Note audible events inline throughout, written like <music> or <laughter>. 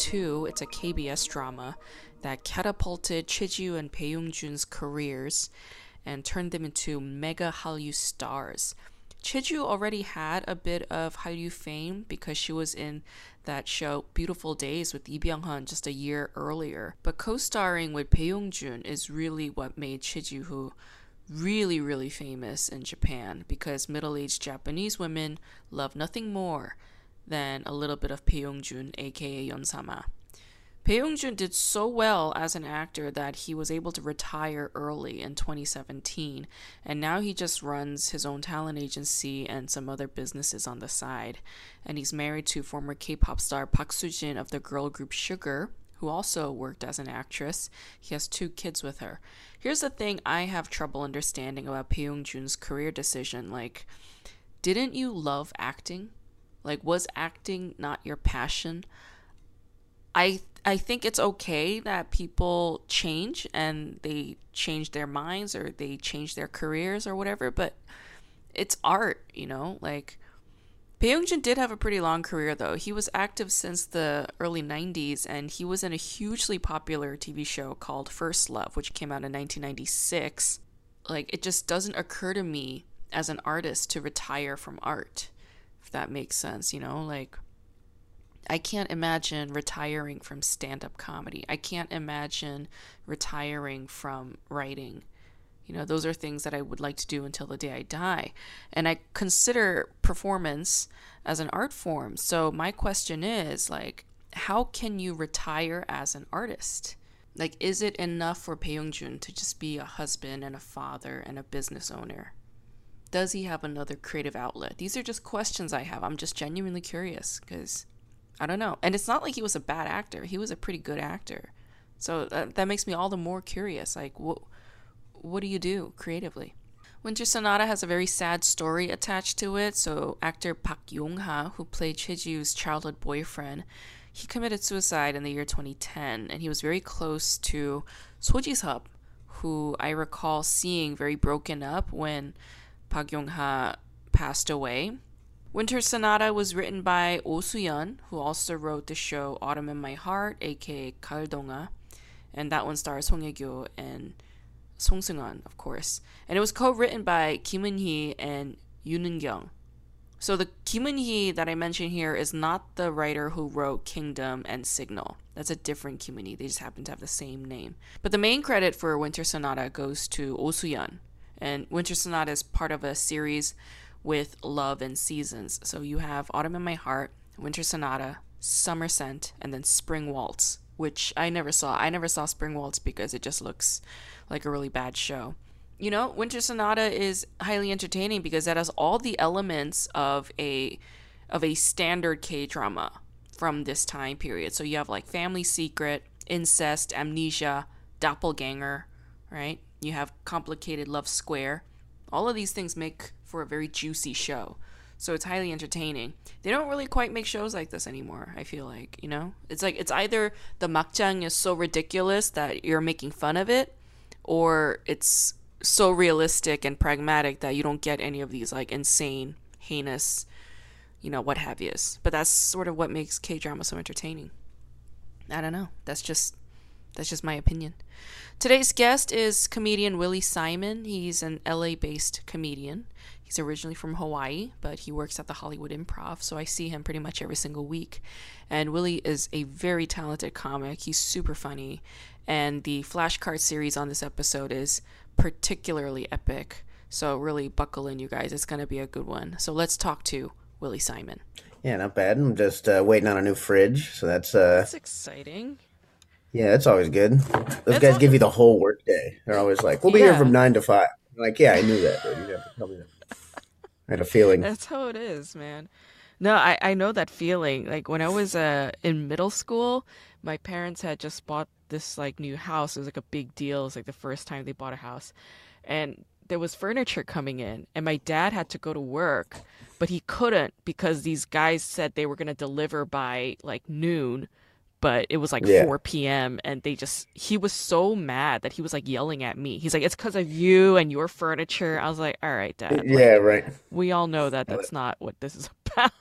2002. It's a KBS drama that catapulted Chiju and Bae Jun's careers and turned them into mega Hallyu stars. Chiju already had a bit of Hallyu fame because she was in that show Beautiful Days with Lee Byung-hun just a year earlier. But co-starring with Bae Jun is really what made Chiju who really, really famous in Japan because middle aged Japanese women love nothing more than a little bit of Bae Jun, aka Yonsama. Bae Jun did so well as an actor that he was able to retire early in 2017, and now he just runs his own talent agency and some other businesses on the side. And he's married to former K pop star Park Soo Jin of the girl group Sugar, who also worked as an actress. He has two kids with her. Here's the thing I have trouble understanding about Bae Jun's career decision. Like, didn't you love acting? Like, was acting not your passion? I I think it's okay that people change and they change their minds or they change their careers or whatever, but it's art, you know? Like Bae Jun did have a pretty long career though. He was active since the early 90s and he was in a hugely popular TV show called First Love, which came out in 1996. Like it just doesn't occur to me as an artist to retire from art, if that makes sense, you know? Like I can't imagine retiring from stand up comedy. I can't imagine retiring from writing. You know, those are things that I would like to do until the day I die. And I consider performance as an art form. So my question is like how can you retire as an artist? Like is it enough for Bae Jun to just be a husband and a father and a business owner? Does he have another creative outlet? These are just questions I have. I'm just genuinely curious because I don't know. And it's not like he was a bad actor. He was a pretty good actor. So that, that makes me all the more curious. Like, what, what do you do creatively? Winter Sonata has a very sad story attached to it. So actor Park Yong-ha, who played Cheju's childhood boyfriend, he committed suicide in the year 2010, and he was very close to So Ji-sub, who I recall seeing very broken up when Park Yong-ha passed away. Winter Sonata was written by Oh Soo-yeon, who also wrote the show Autumn in My Heart, aka Galdonga, and that one stars Song Hye-kyo and Song Seung-hun, of course. And it was co-written by Kim Eun-hee and Yoon Eun-kyung. So the Kim Eun-hee that I mentioned here is not the writer who wrote Kingdom and Signal. That's a different Kim Eun-hee. They just happen to have the same name. But the main credit for Winter Sonata goes to Oh Soo-yeon. And Winter Sonata is part of a series with Love and Seasons. So you have Autumn in My Heart, Winter Sonata, Summer Scent, and then Spring Waltz, which I never saw. I never saw Spring Waltz because it just looks like a really bad show. You know, Winter Sonata is highly entertaining because that has all the elements of a of a standard K-drama from this time period. So you have like family secret, incest, amnesia, doppelganger, right? You have complicated love square. All of these things make for a very juicy show. So it's highly entertaining. They don't really quite make shows like this anymore, I feel like, you know? It's like it's either the makjang is so ridiculous that you're making fun of it or it's so realistic and pragmatic that you don't get any of these like insane, heinous, you know, what have yous. But that's sort of what makes K-drama so entertaining. I don't know. That's just that's just my opinion. Today's guest is comedian Willie Simon. He's an LA based comedian. He's originally from Hawaii, but he works at the Hollywood Improv, so I see him pretty much every single week. And Willie is a very talented comic. He's super funny. And the flashcard series on this episode is particularly epic. So really buckle in, you guys. It's going to be a good one. So let's talk to Willie Simon. Yeah, not bad. I'm just uh, waiting on a new fridge, so that's uh, That's exciting. Yeah, it's always good. Those That's guys give you the whole work day. They're always like, "We'll be here from nine to 5 I'm like, yeah, I knew that. But you have to tell me that. I had a feeling. That's how it is, man. No, I, I know that feeling. Like when I was uh, in middle school, my parents had just bought this like new house. It was like a big deal. It was like the first time they bought a house. And there was furniture coming in and my dad had to go to work, but he couldn't because these guys said they were going to deliver by like noon but it was like Yeah. 4 p.m. and they just he was so mad that he was like yelling at me. He's like, "It's because of you and your furniture." I was like, "All right, Dad. Yeah, right. We all know that that's not what this is <laughs> about."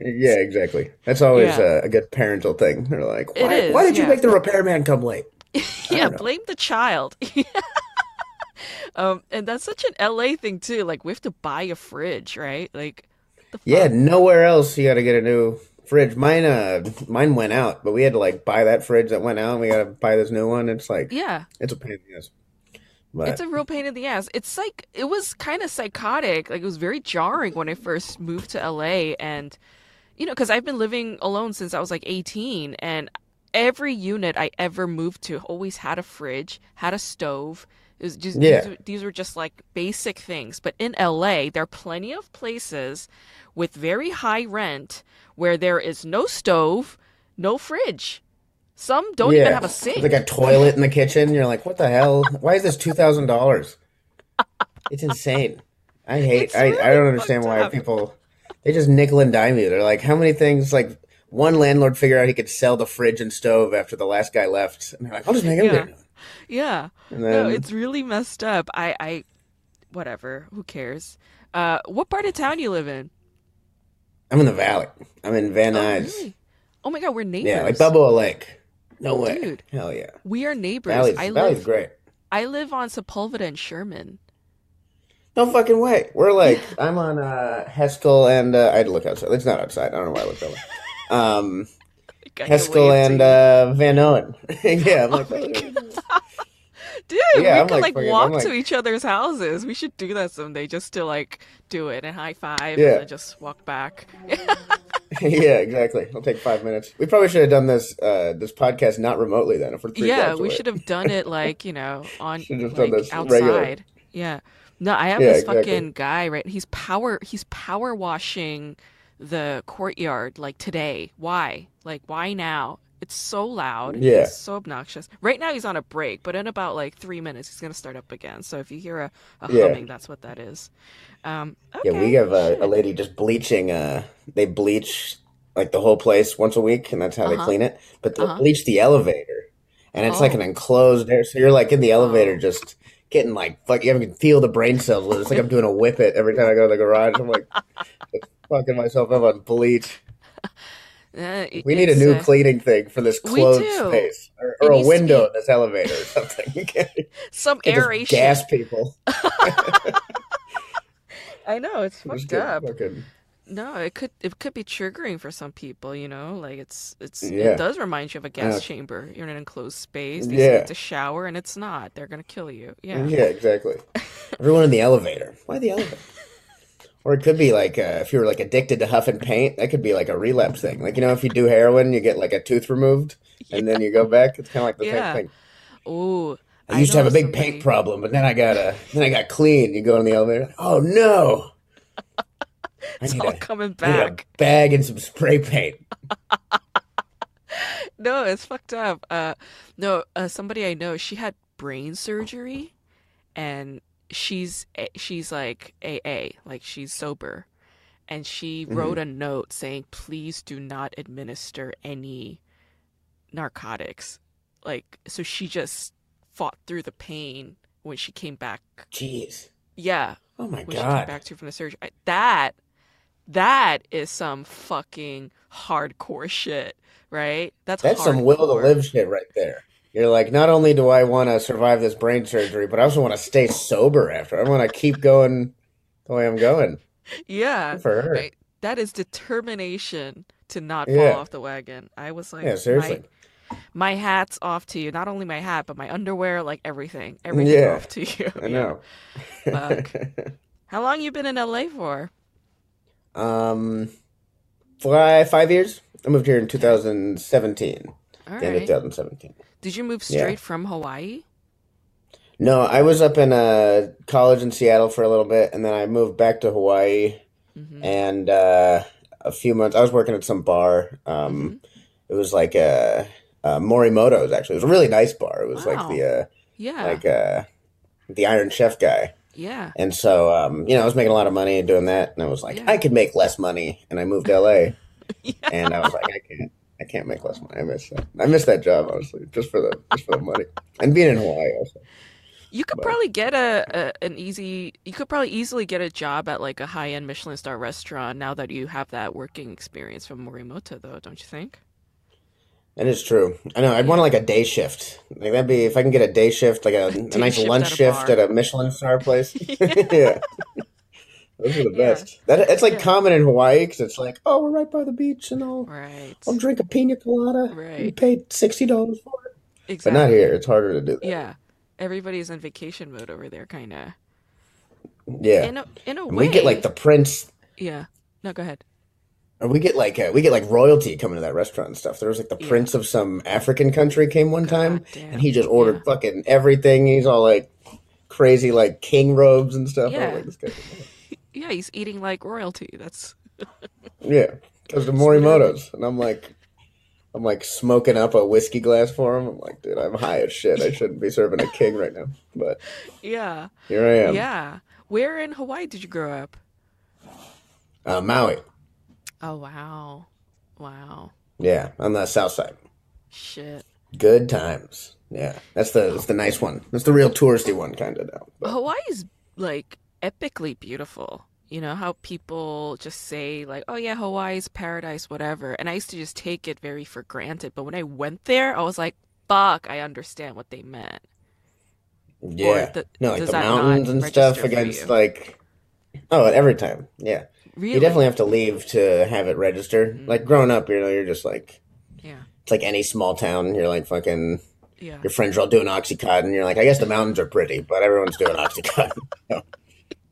Yeah, exactly. That's always Yeah. uh, a good parental thing. They're like, why, is, why did you make the repairman come late? <laughs> yeah, blame the child. <laughs> um, and that's such an LA thing too. Like we have to buy a fridge, right? Like the Yeah, nowhere else you got to get a new fridge. Mine, uh, mine went out, but we had to like buy that fridge that went out. and We got to buy this new one. It's like yeah. it's a pain in the ass. But It's a real pain in the ass. It's like it was kind of psychotic. Like it was very jarring when I first moved to LA and you know, cuz I've been living alone since I was like 18 and every unit I ever moved to always had a fridge, had a stove. Just Yeah. these, were- these were just like basic things. But in LA, there are plenty of places with very high rent where there is no stove, no fridge. Some don't even have a It's sink. like a toilet in the kitchen. You're like, what the hell? Why is this two thousand dollars? It's insane. I <laughs> hate. It's I, I don't understand why up. people they just nickel and dime you. They're like, how many things? Like one landlord figured out he could sell the fridge and stove after the last guy left, and they're like, I'll just make him Yeah. get it. <laughs> Yeah. And No, it's really messed up. I, I, whatever. Who cares? Uh, what part of town you live in? I'm in the valley. I'm in Van Oh, Nuys. really? Oh my God, we're neighbors. Yeah, like Balboa Lake. No way. Dude. Hell yeah. We are neighbors. Valley's, I Valley's live, great. I live on Sepulveda and Sherman. No fucking way. We're like, I'm on uh, Haskell and uh, I had to look outside. It's not outside. I don't know why I looked over. <laughs> Um, Like, I Haskell waved to and uh, Vanowen. <laughs> yeah, I'm like, <laughs> Dude, yeah, we I'm could like like walk like- to each other's houses. We should do that someday, just to like do it and high five, Yeah. and then just walk back. <laughs> yeah, exactly. It'll take five minutes. We probably should have done this uh, this podcast not remotely then. If we're three yeah, we should have done it like you know on like outside. regular. Yeah. No, I have Yeah, this exactly. fucking guy right. He's power. He's power washing the courtyard like today. Why? Like why now? It's so loud. Yeah. It's so obnoxious. Right now he's on a break, but in about like three minutes he's gonna start up again. So if you hear a, a Yeah. humming, that's what that is. Um, Yeah, we have a, a lady just bleaching. Uh, they bleach like the whole place once a week, and that's how they Uh-huh. clean it. But they Uh-huh. bleach the elevator, and it's like Oh. an enclosed area. So you're like in the elevator, Oh. just getting like fuck. You can feel the brain cells. It's like I'm doing a whip it every time I go to the garage. I'm like <laughs> fucking myself up on bleach. <laughs> Uh, We need a new uh, cleaning thing for this closed space, or, or a window be- in this elevator or something. <laughs> <laughs> Some aeration. gas people. <laughs> I know it's Just fucked up. fucking- No, it could it could be triggering for some people, you know? Like it's it's Yeah. it does remind you of a gas Yeah. chamber. You're in an enclosed space. They say Yeah. it's a shower and it's not. They're gonna kill you. Yeah. Yeah, exactly. Everyone in the elevator. Why the elevator? Or it could be like uh, if you were like addicted to huff and paint, that could be like a relapse thing. Like you know, if you do heroin, you get like a tooth removed, and then you go back. It's kind of like the Yeah. same thing. Ooh. I used to have a big somebody- paint problem, but then I got a then I got clean. You go in the elevator. Oh no! <laughs> I It's all a, coming I back. bag and some spray paint. <laughs> No, it's fucked up. Uh no, uh, somebody I know, she had brain surgery and she's she's like AA, like she's sober. And she Mm-hmm. wrote a note saying, "Please do not administer any narcotics." Like so she just fought through the pain when she came back. Jeez. Yeah, Oh my when she came god. back to from the surgery. That that is some fucking hardcore shit, right? That's That's some will to live shit right there. You're like, not only do I want to survive this brain surgery, but I also want to stay sober after. I want to keep going the way I'm going. Yeah, Good for her. right. That is determination to not Yeah. fall off the wagon. I was like, Yeah, seriously. my, my hat's off to you. Not only my hat, but my underwear, like everything, everything Yeah. off to you. I know. <laughs> How long you been in LA for? um, five, five years. I moved here in 2017. All of 2017. Did you move Yeah. straight from Hawaii? No, I was up in uh, college in Seattle for a little bit, and then I moved back to Hawaii, hmm and uh, a few months. I was working at some bar. Um, It was like a, uh Morimoto's actually. It was a really nice bar. It was Wow. like the uh, Yeah. like uh, the Iron Chef guy. yeah. And so, um, you know, I was making a lot of money doing that, and I was like, Yeah. I could make less money, and I moved to LA, <laughs> and I was like, I can't, I can't make less money. I miss that. I miss that job honestly, just for the just for the money, and being in Hawaii also. You could But- probably get a, a an easy. You could probably easily get a job at like a high end Michelin star restaurant now that you have that working experience from Morimoto, though, don't you think? That is true. I know. I'd want like a day shift. Like that'd be if I can get a day shift, like a, a <laughs> nice shift lunch at shift bar. at a Michelin star place. <laughs> yeah. <laughs> Those are the Yeah. best. That it's like Yeah. common in Hawaii because it's like, oh, we're right by the beach, and I'll Right. I'll drink a pina colada. Right. You paid sixty dollars for it, Exactly. but not here. It's harder to do that. Yeah. Everybody's in vacation mode over there, kind of. Yeah. In a in a And way. we get like the prince Yeah. No, go ahead. Or we get like uh, we get like royalty coming to that restaurant and stuff. There was like the Yeah. prince of some African country came one time, damn. and he just ordered Yeah. fucking everything. He's all like crazy, like king robes and stuff. Yeah. like, this guy- Yeah, he's eating like royalty. That's <laughs> yeah, because the Morimoto's, and I'm like, I'm like smoking up a whiskey glass for him. I'm like, dude, I'm high as shit. I shouldn't be serving a king right now, but <laughs> yeah. here I am. Yeah. Where in Hawaii did you grow up? Uh, Maui. Oh wow. Wow. Yeah, on the south side. Shit. Good times. Yeah, that's the that's the nice one. That's the real touristy one, kind of now. But- Hawaii's like epically beautiful. You know how people just say like, "Oh yeah, Hawaii's paradise, whatever," and I used to just take it very for granted. But when I went there, I was like, "Fuck, I understand what they meant." Yeah. the- no, like the mountains and stuff against like Oh, every time. Yeah. Really? You definitely have to leave to have it register. Mm-hmm. Like growing up, you know, you're just like Yeah. it's like any small town, you're like fucking Yeah. your friends are all doing oxycontin, you're like, I guess the mountains are pretty, but everyone's doing <laughs> oxycontin. <laughs>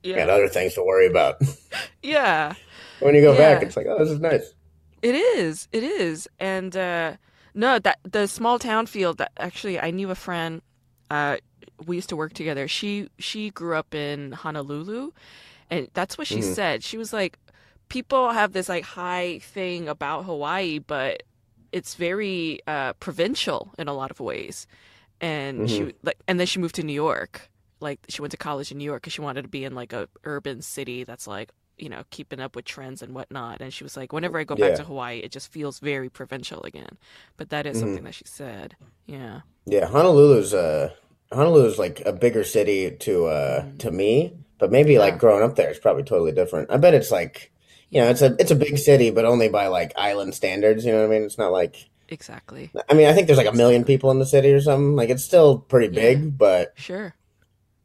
Yeah. other things to worry about. <laughs> Yeah. when you go back, it's like, oh, this is nice. It is. It is. And uh no, that the small town feel that actually I knew a friend uh we used to work together. She she grew up in Honolulu and that's what she Mhm. said. She was like people have this like high thing about Hawaii, but it's very uh provincial in a lot of ways. And she like and then she moved to New York. Like she went to college in New York because she wanted to be in like a urban city that's like you know keeping up with trends and whatnot. And she was like, whenever I go back to Hawaii, it just feels very provincial again. But that is something that she said. Yeah. Yeah, Honolulu's uh Honolulu's like a bigger city to uh to me, but maybe like growing up there it's probably totally different. I bet it's like you know, it's a it's a big city, but only by like island standards, you know what I mean? It's not like Exactly. I mean, I think there's like a million people in the city or something. Like it's still pretty big, but Sure.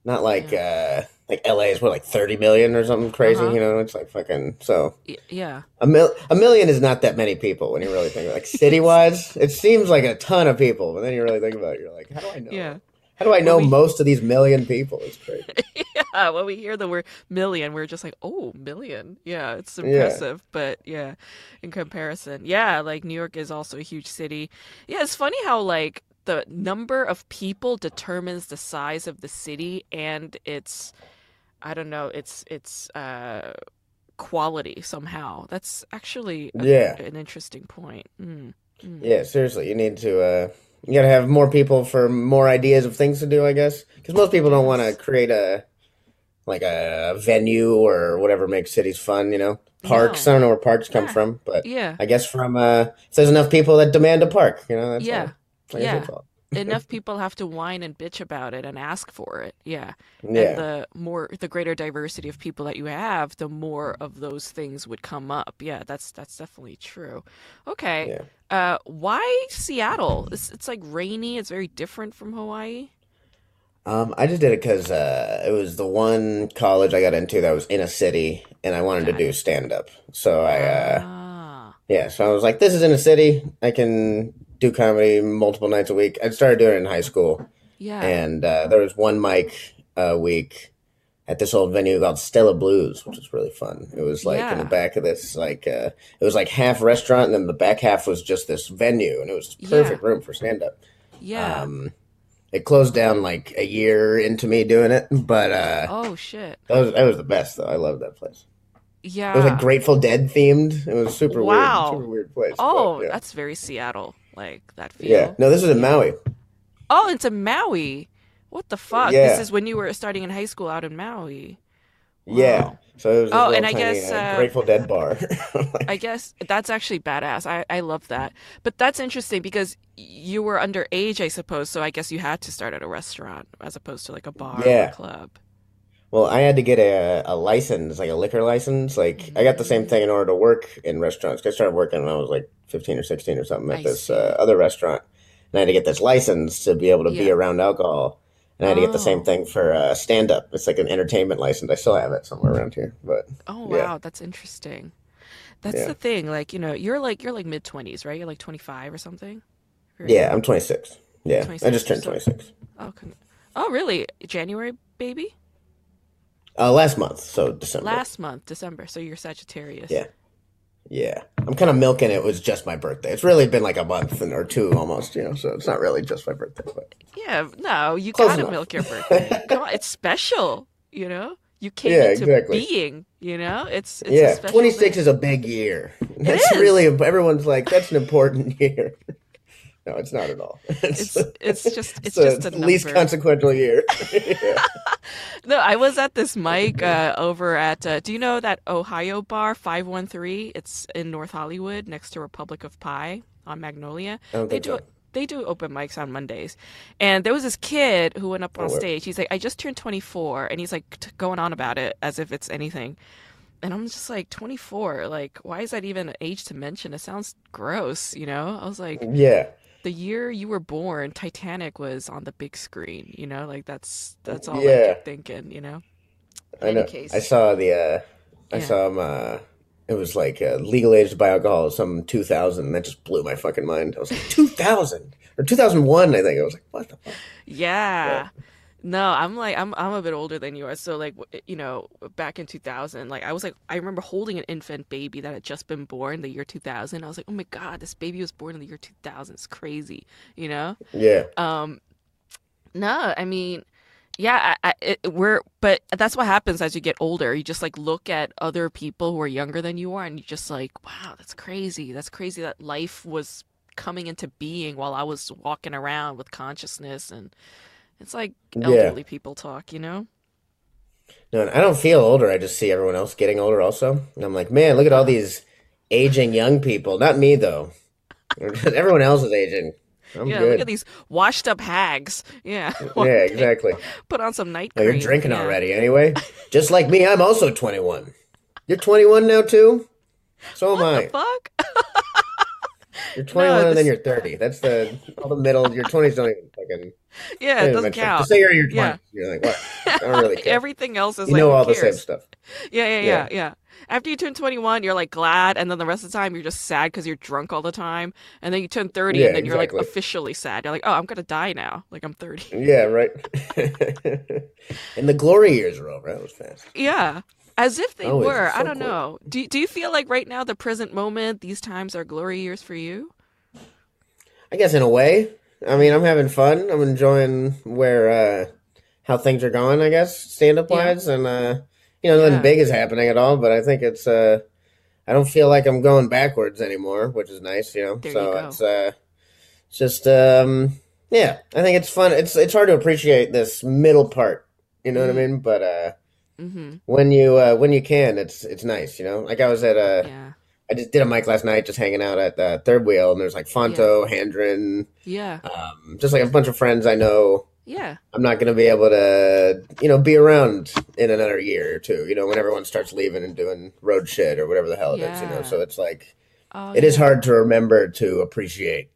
Not like uh like LA is what like 30 million or something crazy, Uh-huh. you know? It's like fucking so Y- yeah. a mil a million is not that many people when you really think of it. Like city wise, <laughs> it seems like a ton of people, but then you really think about it, you're like, how do I know? Yeah. How do I know we- <laughs> most of these million people? It's crazy. <laughs> yeah, when we hear the word million, we're just like, oh, million. Yeah, it's impressive. But yeah, in comparison, yeah, like New York is also a huge city. Yeah, it's funny how like the number of people determines the size of the city and its, I don't know, its its uh, quality somehow. That's actually a- Yeah. an interesting point. Mm. Mm. Yeah, seriously, you need to. uh You got to have more people for more ideas of things to do, I guess, because most people don't want to create a like a venue or whatever makes cities fun. You know, parks. No. I don't know where parks come Yeah. from, but Yeah. I guess from uh if there's enough people that demand a park. You know, that's Yeah. all. Yeah. <laughs> Enough people have to whine and bitch about it and ask for it. Yeah. Yeah. and the more the greater diversity of people that you have the more of those things would come up yeah that's that's definitely true okay Yeah. uh why seattle it's, it's like rainy it's very different from hawaii Um, I just did it because uh, it was the one college I got into that was in a city, and I wanted to do stand up. So I, uh, ah yeah, so I was like, this is in a city. I can do comedy multiple nights a week. I started doing it in high school, yeah and uh, there was one mic a week at this old venue called Stella Blues, which was really fun. It was like in the back of this, like uh, it was like half restaurant, and then the back half was just this venue, and it was perfect room for stand up. yeah Um, it closed down like a year into me doing it, but uh, oh shit that was that was the best though. I loved that place. Yeah. It was like Grateful Dead themed. It was super Wow. weird, super weird place. Oh, but, yeah. that's very Seattle, like that feel. yeah. No, this was in Maui. Oh, it's in Maui. What the fuck? Yeah. This is when you were starting in high school out in Maui. Yeah. So it was. Oh, and I guess, uh, uh, Grateful Dead bar. <laughs> <laughs> I guess that's actually badass. I, I love that. But that's interesting because you were underage, I suppose. So I guess you had to start at a restaurant as opposed to like a bar or Yeah. a club. Well, I had to get a, a license, like a liquor license. Like I got the same thing in order to work in restaurants. I started working when I was like fifteen or sixteen or something at I this uh, other restaurant, and I had to get this license to be able to be around alcohol. And I had to get the same Oh. thing for uh, stand up. It's like an entertainment license. I still have it somewhere around here, but Oh Yeah. wow, that's interesting. That's Yeah. the thing. Like, you know, you're like you're like mid twenties, right? You're like twenty five or something? Or- yeah, I'm 26. Yeah, I just turned 26 Oh, con- oh really? January baby? uh, last month, so December. Last month, December. So you're Sagittarius. Yeah. Yeah, I'm kind of milking it was just my birthday. It's really been like a month and or two almost, you know. So it's not really just my birthday, but Yeah, no, you Close gotta enough. milk your birthday. Come on, it's special, you know? You came Yeah, into exactly. being, you know? It's, it's yeah, special 26 day. is a big year. That's is. really everyone's like that's an important <laughs> year. No, it's not at all. <laughs> It's it's just it's, the just a least number. consequential year. <laughs> Yeah. No, I was at this mic uh, over at. Uh, do you know that Ohio bar five one three? It's in North Hollywood, next to Republic of Pie on Magnolia. They do so. they do open mics on Mondays, and there was this kid who went up on Oh, stage. He's like, "I just turned twenty four, and he's like t- going on about it as if it's anything. And I'm just like, 24. Like, why is that even an age to mention? It sounds gross, you know? I was like, yeah. The year you were born, Titanic was on the big screen, you know? Like that's that's all I Yeah. kept thinking, you know? I any know. case. I saw the. uh I Yeah. saw him. Uh, it was like uh, legal age to buy alcohol, some 2000. That just blew my fucking mind. I was like 2000 or 2001. I think I was like, what the fuck? Yeah. No, I'm like I'm I'm a bit older than you are. So like you know, back in 2000, like I was like I remember holding an infant baby that had just been born the year 2000. I was like, "Oh my god, this baby was born in the year 2000. It's crazy." You know? Yeah. Um no, I mean, yeah, I, I, it, we're but that's what happens as you get older. You just like look at other people who are younger than you are and you just like, "Wow, that's crazy. That's crazy that life was coming into being while I was walking around with consciousness and it's like Yeah. elderly people talk, you know? No, I don't feel older. I just see everyone else getting older also. And I'm like, man, look at all these aging young people. Not me, though. <laughs> <laughs> everyone else is aging. I'm yeah, good. look at these washed up hags. Yeah. <laughs> yeah, exactly. Put on some night Well, you're drinking Yeah. already anyway. Just like me, I'm also 21. You're 21 now, too? So am I. Fuck. You're 21 and then you're 30. That's the all the middle. Your 20s don't even fucking. Yeah, it doesn't count. Just say you're your 20s. Yeah. You're like, what? I don't really <laughs> care. Everything else is you like know all the same stuff. <laughs> Yeah, yeah, yeah, Yeah. yeah. After you turn 21, you're like glad, and then the rest of the time you're just sad because you're drunk all the time. And then you turn 30, Yeah, and then you're like officially sad. You're like, oh, I'm gonna die now. Like I'm 30. Yeah, right. <laughs> and the glory years are over. That was fast. Yeah, as if they Always, were. it's I don't cool. know. Do Do you feel like right now, the present moment, these times are glory years for you? I guess in a way. I mean, I'm having fun. I'm enjoying where uh how things are going, I guess, stand up wise and uh you know, nothing Yeah. big is happening at all, but I think it's uh I don't feel like I'm going backwards anymore, which is nice, you know. There so you it's uh it's just um yeah, I think it's fun. It's it's hard to appreciate this middle part, you know what I Mhm. mean? But uh Mm-hmm. when you uh when you can, it's it's nice, you know. Like I was at uh Yeah. I just did a mic last night, just hanging out at uh, Third Wheel, and there's like Fonto, Handren, Yeah. um, just like a bunch of friends I know. Yeah. I'm not going to be able to, you know, be around in another year or two. You know, when everyone starts leaving and doing road shit or whatever the hell it is. You know, so it's like Oh, it is yeah. hard to remember to appreciate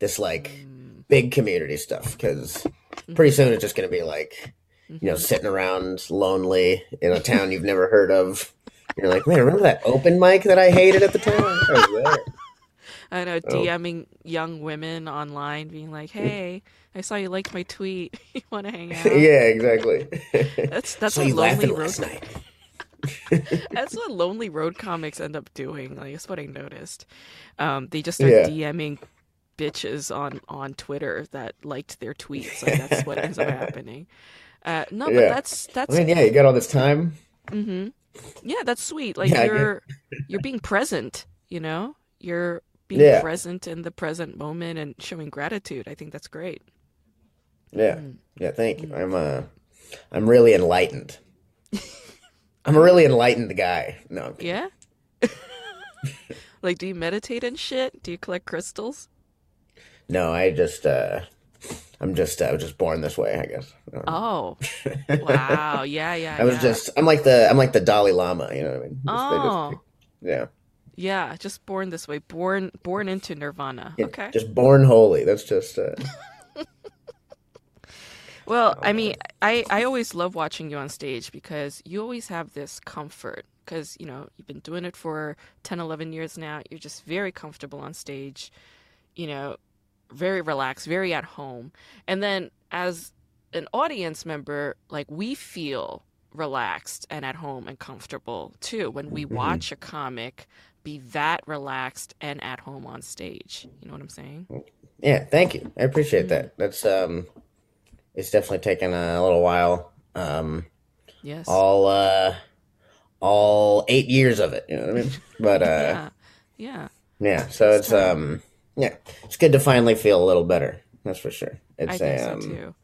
this like Mm, big community stuff because mm-hmm. pretty soon it's just going to be like you know sitting around lonely in a town you've never heard of. You're like, man, remember that open mic that I hated at the time? I. <laughs> I know, Oh. DMing young women online, being like, "Hey, I saw you liked my tweet. <laughs> you want to hang <laughs> out?" yeah, exactly. That's that's so what lonely road. night. That's what lonely road comics end up doing. Like that's what I noticed. Um, they just start Yeah. DMing bitches on on Twitter that liked their tweets. Like that's what ends up happening. Uh, no, but Yeah. that's I mean, yeah, you got all this time. Mm-hmm. Yeah, that's sweet. Like Yeah, you're you're being present, you know? You're being Yeah. present in the present moment and showing gratitude. I think that's great. Yeah, Mm. yeah. Thank you. I'm uh, I'm really enlightened. <laughs> I'm a really enlightened guy. No. Yeah? <laughs> like do you meditate and shit? Do you collect crystals? no. I just uh, I'm just I was just born this way. I guess. Oh. <laughs> Wow. Yeah, yeah. I was yeah. just I'm like the I'm like the Dalai Lama. You know what I mean? They just- Oh. yeah. Yeah, just born this way. Born born into nirvana. Yeah, Okay. Just born holy. That's just uh, <laughs> Well, Oh, I mean, I, I always love watching you on stage because you always have this comfort because, you know, you've been doing it for 10, 11 years now. You're just very comfortable on stage, you know, very relaxed, very at home. And then as an audience member, like we feel relaxed and at home and comfortable too when we watch a comic be that relaxed and at home on stage. You know what I'm saying? yeah. Thank you. I appreciate Mm. that. That's um, it's definitely taken a little while. Um, Yes. all uh, all eight years of it. You know what I mean? But <laughs> uh, yeah. Yeah. Yeah, so it's um yeah, it's good to finally feel a little better. That's for sure. It's I think a, so um, too.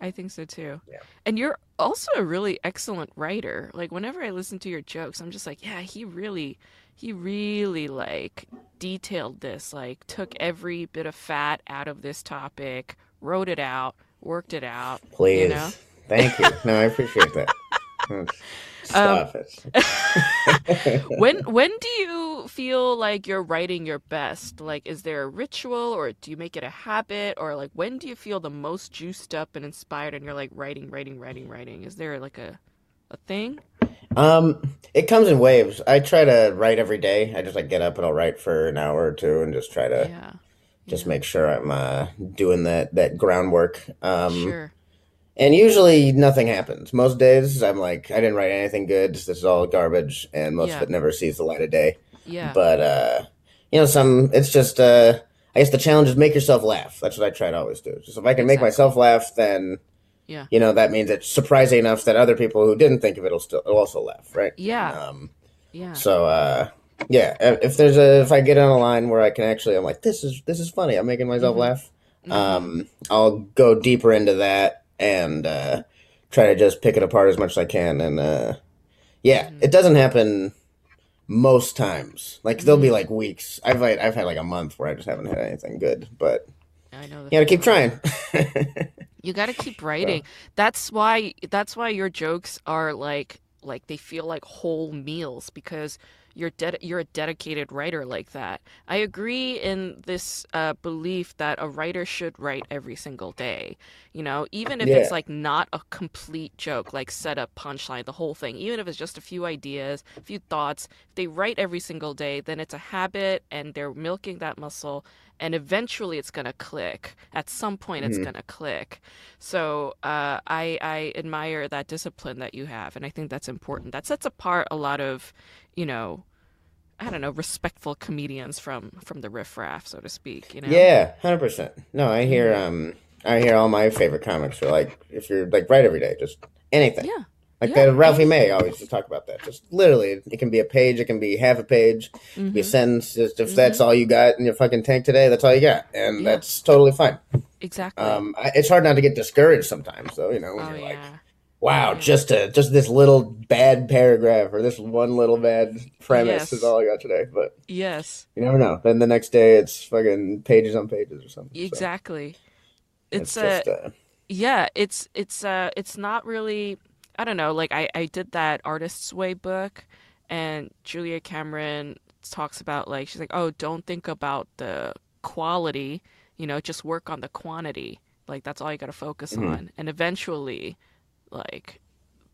I think so too. Yeah. And you're also a really excellent writer. Like whenever I listen to your jokes, I'm just like, yeah, he really he really like detailed this, like took every bit of fat out of this topic, wrote it out, worked it out. please. You know? Thank you. No, I appreciate that. <laughs> That's- Um, Stop it. <laughs> <laughs> when when do you feel like you're writing your best? Like is there a ritual or do you make it a habit or like when do you feel the most juiced up and inspired and you're like writing, writing, writing, writing? Is there like a a thing? Um, it comes in waves. I try to write every day. I just like get up and I'll write for an hour or two and just try to Yeah. just yeah. make sure I'm uh doing that that groundwork. Um Sure. And usually nothing happens. Most days I'm like I didn't write anything good. This is all garbage and most Yeah. of it never sees the light of day. Yeah. But uh, you know, some it's just uh, I guess the challenge is make yourself laugh. That's what I try to always do. Just if I can make Exactly. myself laugh, then Yeah. you know that means it's surprising enough that other people who didn't think of it will still will also laugh, right? Yeah. Um, Yeah. so uh, yeah, if if there's a if I get on a line where I can actually, I'm like, this is this is funny. I'm making myself Mhm. laugh. Mhm. Um, I'll go deeper into that and uh, try to just pick it apart as much as I can. And uh, yeah, Mhm. it doesn't happen most times. Like there'll be Mhm. like weeks. I've like, I've had like a month where I just haven't had anything good. But I know. you gotta keep trying. <laughs> You got to keep writing. That's why that's why your jokes are like like they feel like whole meals because you're ded- you're a dedicated writer like that. I agree in this uh, belief that a writer should write every single day. You know, even if Yeah. it's like not a complete joke, like setup, punchline, the whole thing. Even if it's just a few ideas, a few thoughts. If they write every single day, then it's a habit, and they're milking that muscle. And eventually, it's gonna click. At some point, it's Mhm. gonna click. So uh, I I admire that discipline that you have, and I think that's important. That sets apart a lot of, you know, I don't know, respectful comedians from from the riffraff, so to speak. You know. yeah, hundred percent. No, I hear um, I hear all my favorite comics are like, if you're like write every day, just anything. Yeah. Like Yeah, that, Ralphie May always just talk about that. Just literally, it can be a page, it can be half a page, it can be a sentence. Just if that's all you got in your fucking tank today, that's all you got, and Yeah. that's totally fine. Exactly. Um, I, it's hard not to get discouraged sometimes, though. You know, when oh you're like, yeah. "Wow, just a just this little bad paragraph or this one little bad premise Yes. is all I got today." But Yes. you never know. Then the next day, it's fucking pages on pages or something. So Exactly. it's It's a just uh, yeah. It's it's uh it's not really. I don't know. Like I I did that Artist's Way book, and Julia Cameron talks about like she's like, oh, don't think about the quality. You know, just work on the quantity. Like that's all you got to focus Mhm. on, and eventually, like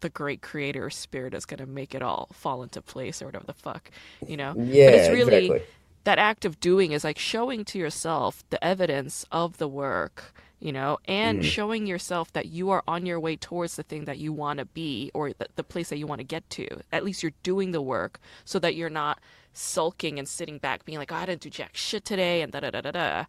the great creator spirit is gonna make it all fall into place or whatever the fuck, you know. yeah, but it's really exactly. that act of doing is like showing to yourself the evidence of the work, you know, and Mhm. showing yourself that you are on your way towards the thing that you want to be or the, the place that you want to get to. At least you're doing the work so that you're not sulking and sitting back being like, oh, I didn't do jack shit today and da da da da da.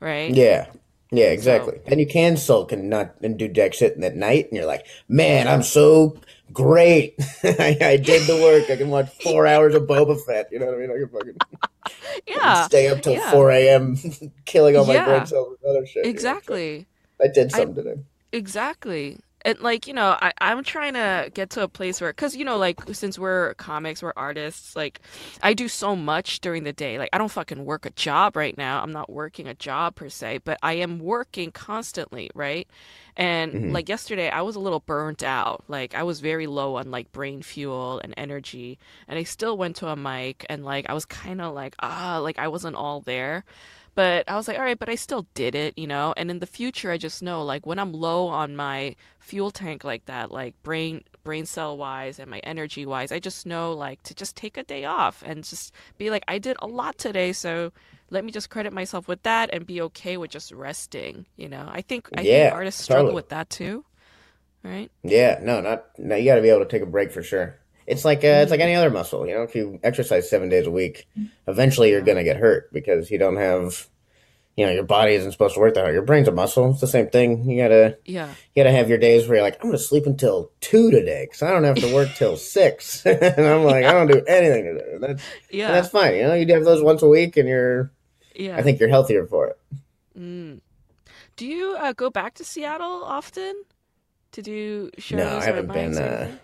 Right? Yeah, Yeah, So, exactly. And you can sulk and not and do jack shit at night, and you're like, man, I'm so great. <laughs> I, I did the work. I can watch four hours of Boba Fett. You know what I mean? I can fucking I <laughs> can <laughs> yeah, stay up till yeah, 4 a.m. killing all my brain cells with other shit. You know, so exactly. I did I something today. Exactly. And like, you know, I, I'm trying to get to a place where, because, you know, like, since we're comics, we're artists, like, I do so much during the day. Like, I don't fucking work a job right now. I'm not working a job per se, but I am working constantly, right? And hmm like yesterday, I was a little burnt out. Like, I was very low on like brain fuel and energy. And I still went to a mic and like, I was kind of like, ah, like I wasn't all there. But I was like, all right, but I still did it, you know? And in the future, I just know like when I'm low on my fuel tank like that, like brain brain cell wise and my energy wise, I just know like to just take a day off and just be like, I did a lot today, so let me just credit myself with that and be okay with just resting, you know? I think I think Yeah, artists struggle totally. with that too, right? Yeah, no, not no, you got to be able to take a break for sure. It's like uh, it's like Mm, any other muscle, you know. If you exercise seven days a week, eventually you're gonna get hurt because you don't have, you know, your body isn't supposed to work that hard. Your brain's a muscle; it's the same thing. You gotta Yeah. you gotta have your days where you're like, I'm gonna sleep until two today because I don't have to work <laughs> till six, <laughs> and I'm like, I don't do anything today. That's Yeah. that's fine, you know. You have those once a week, and you're yeah, I think you're healthier for it. Mm. Do you uh, go back to Seattle often to do shows? No, I haven't been. Uh,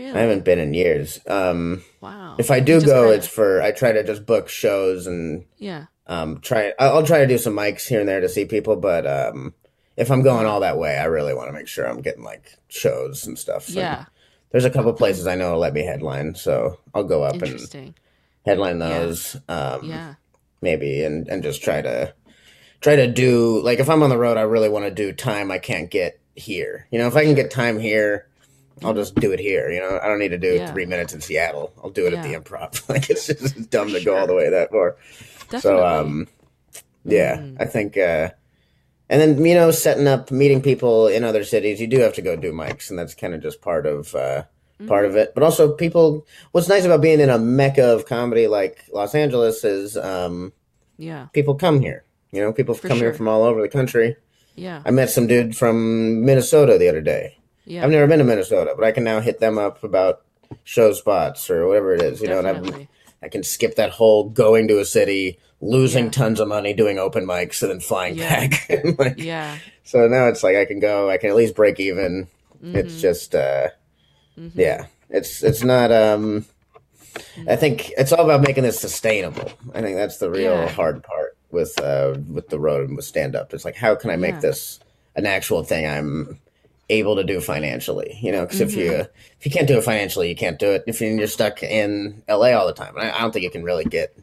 anything? I haven't been in years. Um, Wow. if I do go, kind it's for I try to just book shows and yeah. um try. I'll try to do some mics here and there to see people, but um, if I'm going all that way, I really want to make sure I'm getting like shows and stuff. And Yeah. there's a couple places I know will let me headline, so I'll go up and headline Yeah. those. Um, Yeah. maybe and and just try to try to do like if I'm on the road, I really want to do time I can't get here. You know, if I can get time here. I'll just do it here. You know, I don't need to do Yeah. three minutes in Seattle. I'll do it at the improv. <laughs> like it's just it's dumb to go all the way that far. So um yeah, Mm. I think uh and then you know, setting up meeting people in other cities, you do have to go do mics and that's kind of just part of uh part of it. But also people what's nice about being in a mecca of comedy like Los Angeles is um Yeah. people come here. You know, people For come here from all over the country. Yeah. I met some dude from Minnesota the other day. I've never been to Minnesota, but I can now hit them up about show spots or whatever it is, you know, and I can skip that whole going to a city, losing Yeah. tons of money doing open mics and then flying Yeah. back. <laughs> Like, Yeah. so now it's like I can go, I can at least break even. It's hmm just, uh, hmm yeah, it's, it's not, um, I think it's all about making this sustainable. I think that's the real Yeah. hard part with, uh, with the road and with stand up. It's like, how can I make Yeah. this an actual thing I'm able to do financially? You know, because if you, hmm if you can't do it financially, you can't do it. If you're stuck in LA all the time, and I, I don't think you can really get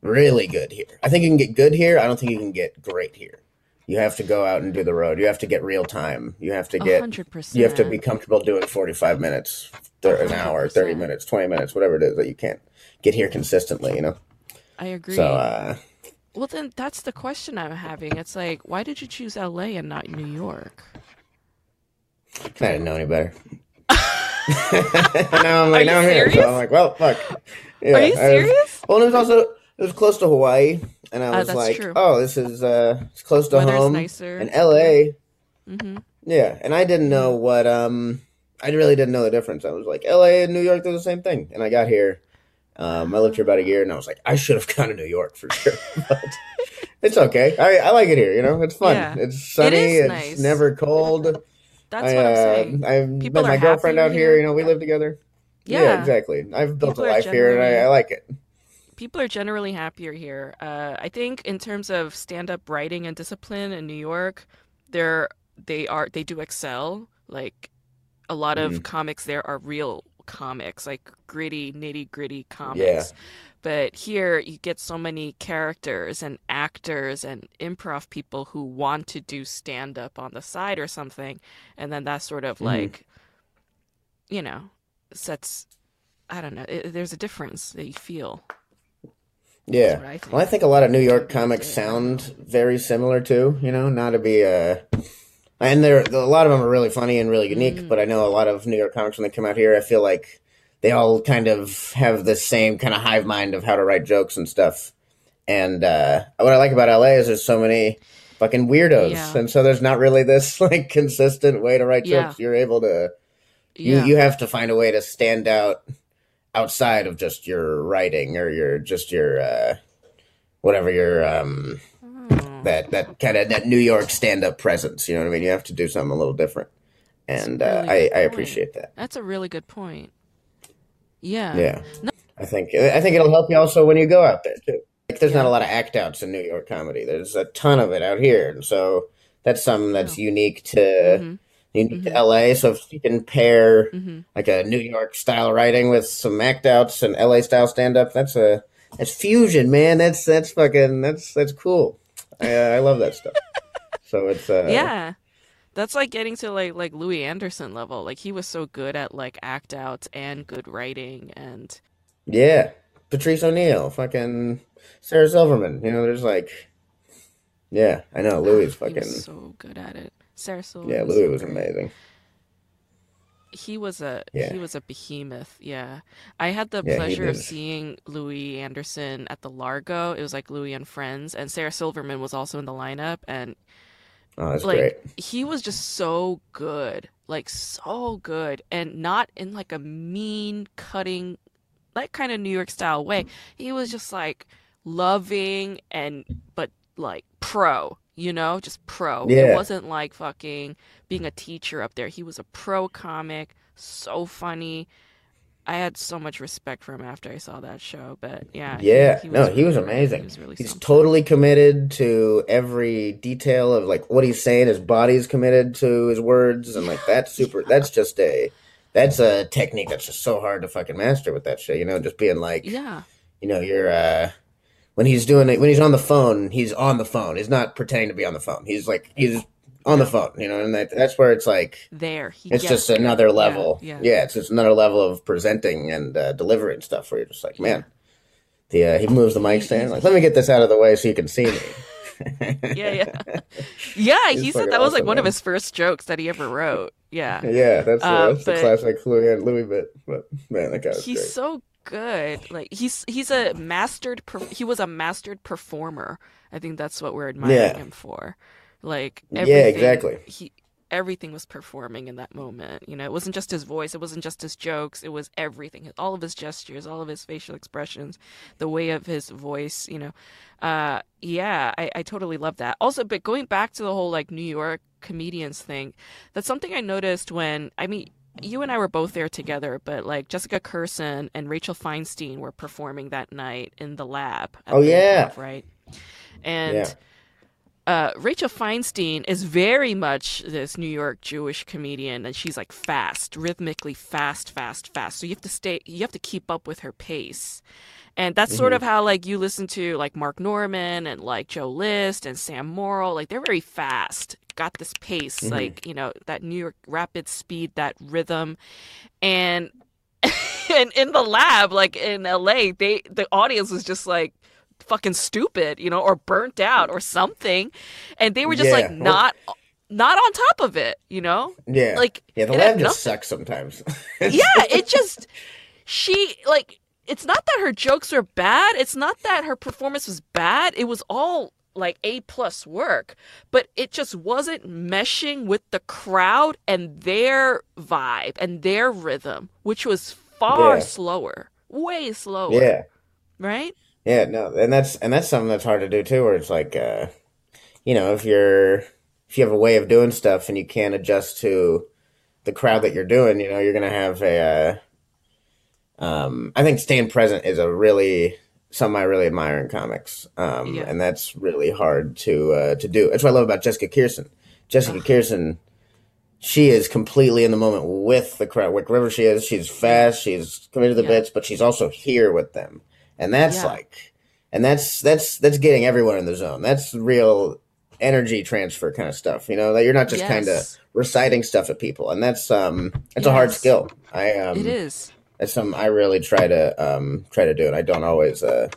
really good here. I think you can get good here. I don't think you can get great here. You have to go out and do the road. You have to get real time. You have to get, hundred you have to be comfortable doing 45 minutes, an hour, 30 minutes, 20 minutes, whatever it is that you can't get here consistently, you know? I agree So, uh, Well, then that's the question I'm having. It's like, why did you choose LA and not New York? I didn't know any better. <laughs> now I'm like, now I'm here. So I'm like, well, fuck. Are you I was, serious? well, it was also, it was close to Hawaii. And I Uh, was that's like, true. oh, this is, uh, it's close to Weather's home. And nicer. Yep. LA, hmm yeah. And I didn't know what, um, I really didn't know the difference. I was like, LA and New York, they're the same thing. And I got here. Um, I lived here about a year and I was like, I should have <laughs> gone to New York for sure. <laughs> But it's okay. I, I like it here. You know, it's fun. Yeah. It's sunny. is It's nice. never cold. That's I what I'm uh saying. I met People are my girlfriend out here. You know, we live together. Yeah, Yeah. exactly. I've built a People are life here, and I, I like it. people are generally happier here. Uh, I think in terms of stand-up writing and discipline in New York, they're they are they do excel. Like a lot hmm of comics there are real comics, like gritty, nitty-gritty Yeah, comics. But here you get so many characters and actors and improv people who want to do stand-up on the side or something, and then that sort of hmm like, you know, sets I don't know, it, there's a difference that you feel. Yeah. I Well, I think. think a lot of New York comics day. I don't know. sound very similar too. You know, not to be uh and there a lot of them are really funny and really unique. Mm, But I know a lot of New York comics when they come out here, I feel like they all kind of have the same kind of hive mind of how to write jokes and stuff. And uh, what I like about LA is there's so many fucking weirdos, Yeah. and so there's not really this <laughs> like consistent way to write Yeah. jokes. You're able to you Yeah. you have to find a way to stand out outside of just your writing or your just your uh whatever your um. That that kind of that New York stand up presence. You know what I mean? You have to do something a little different, and uh, really I I appreciate that. That's a really good point. Yeah. Yeah, No- I think I think it'll help you also when you go out there too. Like, there's not a lot of act outs in New York comedy. There's a ton of it out here, and so that's something that's unique to Mhm. unique to Mhm. LA. So if you can pair Mhm. like a New York style writing with some act outs and LA style stand up, that's a that's fusion, man. That's that's fucking that's that's cool. I uh, I love that stuff. So it's uh, <laughs> Yeah. That's like getting to like like Louie Anderson level. Like he was so good at like act outs and good writing and Yeah. Patrice O'Neal, fucking Sarah Silverman. You know, there's like, yeah, I know Louis fucking, was so good at it. Sarah Silverman yeah, Louis was amazing. He was a Yeah. he was a behemoth. Yeah. I had the Yeah, pleasure of seeing Louie Anderson at the Largo. It was like Louis and Friends and Sarah Silverman was also in the lineup and Oh, like great. he was just so good. Like so good and not in like a mean cutting that kind of New York style way. He was just like loving and but like pro, you know, just pro. It wasn't like fucking being a teacher up there. He was a pro comic, so funny. I had so much respect for him after I saw that show, but yeah, Yeah, he no, he was really great. amazing. He was really He's something. totally committed to every detail of like what he's saying. His body's committed to his words, and like that's <laughs> super. That's just a, that's a technique that's just so hard to fucking master with that shit. You know, just being like, Yeah, you know, you're uh when he's doing it when he's on the phone, he's on the phone. He's not pretending to be on the phone. He's like he's on the phone, you know, and that, that's where it's like there. He it's just it. another Yeah, level. yeah. Yeah, it's just another level of presenting and uh, delivering stuff where you're just like, man, the uh, he moves the mic stand like, let me get this out of the way so you can see me. yeah, yeah. <laughs> Yeah, He's he said that was like awesome, one of his first jokes that he ever wrote. Yeah. <laughs> yeah, that's, uh, that's the classic Louis Louis bit. But man, that guy He's great. so good. Like he's he's a mastered per- he was a mastered performer. I think that's what we're admiring Yeah. him for. Like Yeah, exactly. He everything was performing in that moment. You know, it wasn't just his voice, it wasn't just his jokes, it was everything. All of his gestures, all of his facial expressions, the way of his voice, you know. Uh yeah, I, I totally love that. Also, but going back to the whole like New York comedians thing, that's something I noticed when I mean you and I were both there together, but like Jessica Kirson and Rachel Feinstein were performing that night in the lab. Oh, the yeah. Improv, right? And Yeah. uh, Rachel Feinstein is very much this New York Jewish comedian, and she's like fast, rhythmically fast, fast, fast. So you have to stay, you have to keep up with her pace. And that's sort of how like you listen to like Mark Norman and like Joe List and Sam Morrill, like they're very fast, got this pace, mm-hmm. like you know that New York rapid speed, that rhythm, and <laughs> and in the lab, like in LA, they the audience was just like fucking stupid, you know, or burnt out or something, and they were just like Yeah. not not on top of it, you know, Yeah, like yeah, the lab just nothing- sucks sometimes. <laughs> yeah, it just she like it's not that her jokes were bad, it's not that her performance was bad. It was all like A plus work, but it just wasn't meshing with the crowd and their vibe and their rhythm, which was far Yeah. slower, way slower, yeah. right? Yeah, no, and that's and that's something that's hard to do too. Where it's like, uh, you know, if you're if you have a way of doing stuff and you can't adjust to the crowd that you're doing, you know, you're gonna have a. Uh, um, I think staying present is a really something I really admire in comics, um, Yeah. and that's really hard to uh, to do. That's what I love about Jessica Kirson. Jessica Kirson, she is completely in the moment with the crowd. Wherever she is, she's fast, she's committed to the Yeah. bits, but she's also here with them and that's Yeah. like and that's that's that's getting everyone in the zone that's real energy transfer kind of stuff you know that you're not just kind of reciting stuff at people and that's um it's a hard skill i um it is. That's something i really try to um try to do and i don't always uh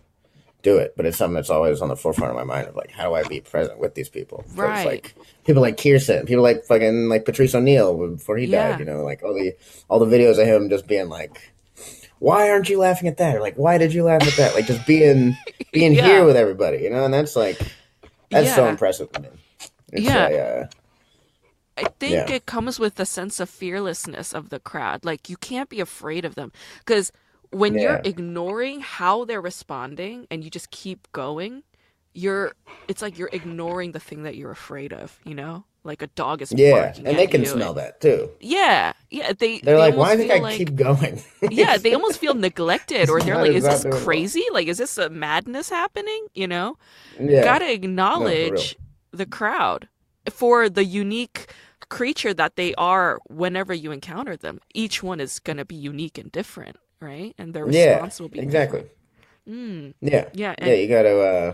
do it but it's something that's always on the forefront of my mind of like how do i be present with these people Right. like people like Kirson, people like fucking like Patrice O'Neal before he Yeah. died you know like all the all the videos of him just being like why aren't you laughing at that? Or like, why did you laugh at that? Like, just being being <laughs> Yeah. here with everybody, you know. And that's like that's so impressive to me. It's Yeah. a, uh, I think Yeah. it comes with a sense of fearlessness of the crowd. Like you can't be afraid of them because when you're ignoring how they're responding and you just keep going, you're it's like you're ignoring the thing that you're afraid of, you know? Like a dog is yeah, and they can smell and- that too. Yeah, yeah. They They're they like, why do I like, keep going? <laughs> yeah, they almost feel <laughs> neglected, or they're like, "Is this crazy? Like, is this a madness happening?" You know, yeah, gotta acknowledge the crowd for the unique creature that they are. Whenever you encounter them, each one is gonna be unique and different, right? And their yeah, response will be exactly. Mm, Yeah, yeah, yeah, you gotta uh,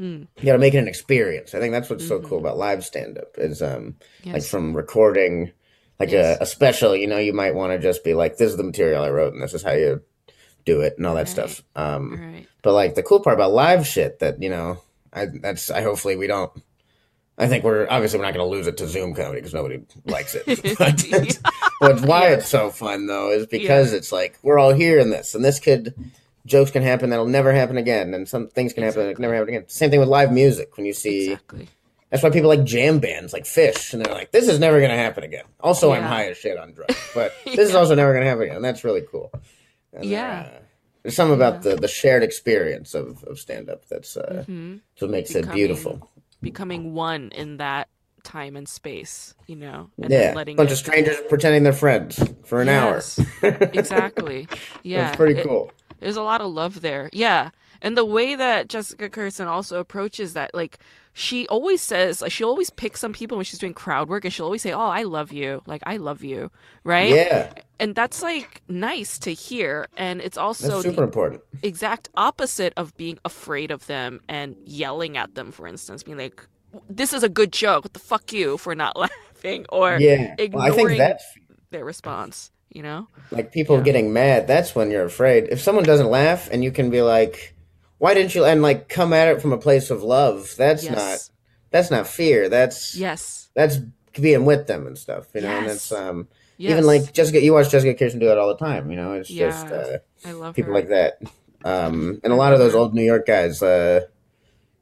mm, you gotta make it an experience. I think that's what's so Mhm. cool about live stand up is um like from recording like Yes. a, a special. You know, you might want to just be like, this is the material I wrote, and this is how you do it, and all that Right. stuff. Um, right, But like the cool part about live shit that you know, I that's I hopefully we don't. I think we're obviously we're not going to lose it to Zoom comedy because nobody likes it. <laughs> but what's why Yeah. it's so fun though is because it's like we're all here in this, and this could jokes can happen that'll never happen again, and some things can happen that never happen again. Same thing with live music. When you see, exactly. that's why people like jam bands like Phish, and they're like, this is never going to happen again. Also, I'm high as shit on drugs, <laughs> but this is also never going to happen again. And that's really cool. And, Yeah. uh, there's something about Yeah. the, the shared experience of, of stand up that's uh, hmm that's what makes it beautiful. Becoming one in that time and space, you know, and Yeah, then a bunch of strangers pretending they're friends for an Yes, hour. exactly. <laughs> Yeah, That's pretty it- cool. There's a lot of love there. Yeah. And the way that Jessica Kirson also approaches that, like, she always says, like, she'll always pick some people when she's doing crowd work and she'll always say, Oh, I love you. Like, I love you. Right? Yeah, And that's, like, nice to hear. And it's that's also super the important. exact opposite of being afraid of them and yelling at them, for instance, being like, This is a good joke. What the fuck you for not <laughs> laughing? Or Yeah, well, I think ignoring that's their response, you know? like people Yeah. getting mad. That's when you're afraid. If someone doesn't laugh and you can be like, "Why didn't you?" and like come at it from a place of love. That's not that's not fear. That's Yes. that's being with them and stuff. You know, and Yes. it's um Yes. even like Jessica. You watch Jessica Kirson do that all the time. You know, it's just Yeah. uh, I love people her. like that. Um, and a lot of those old New York guys, uh,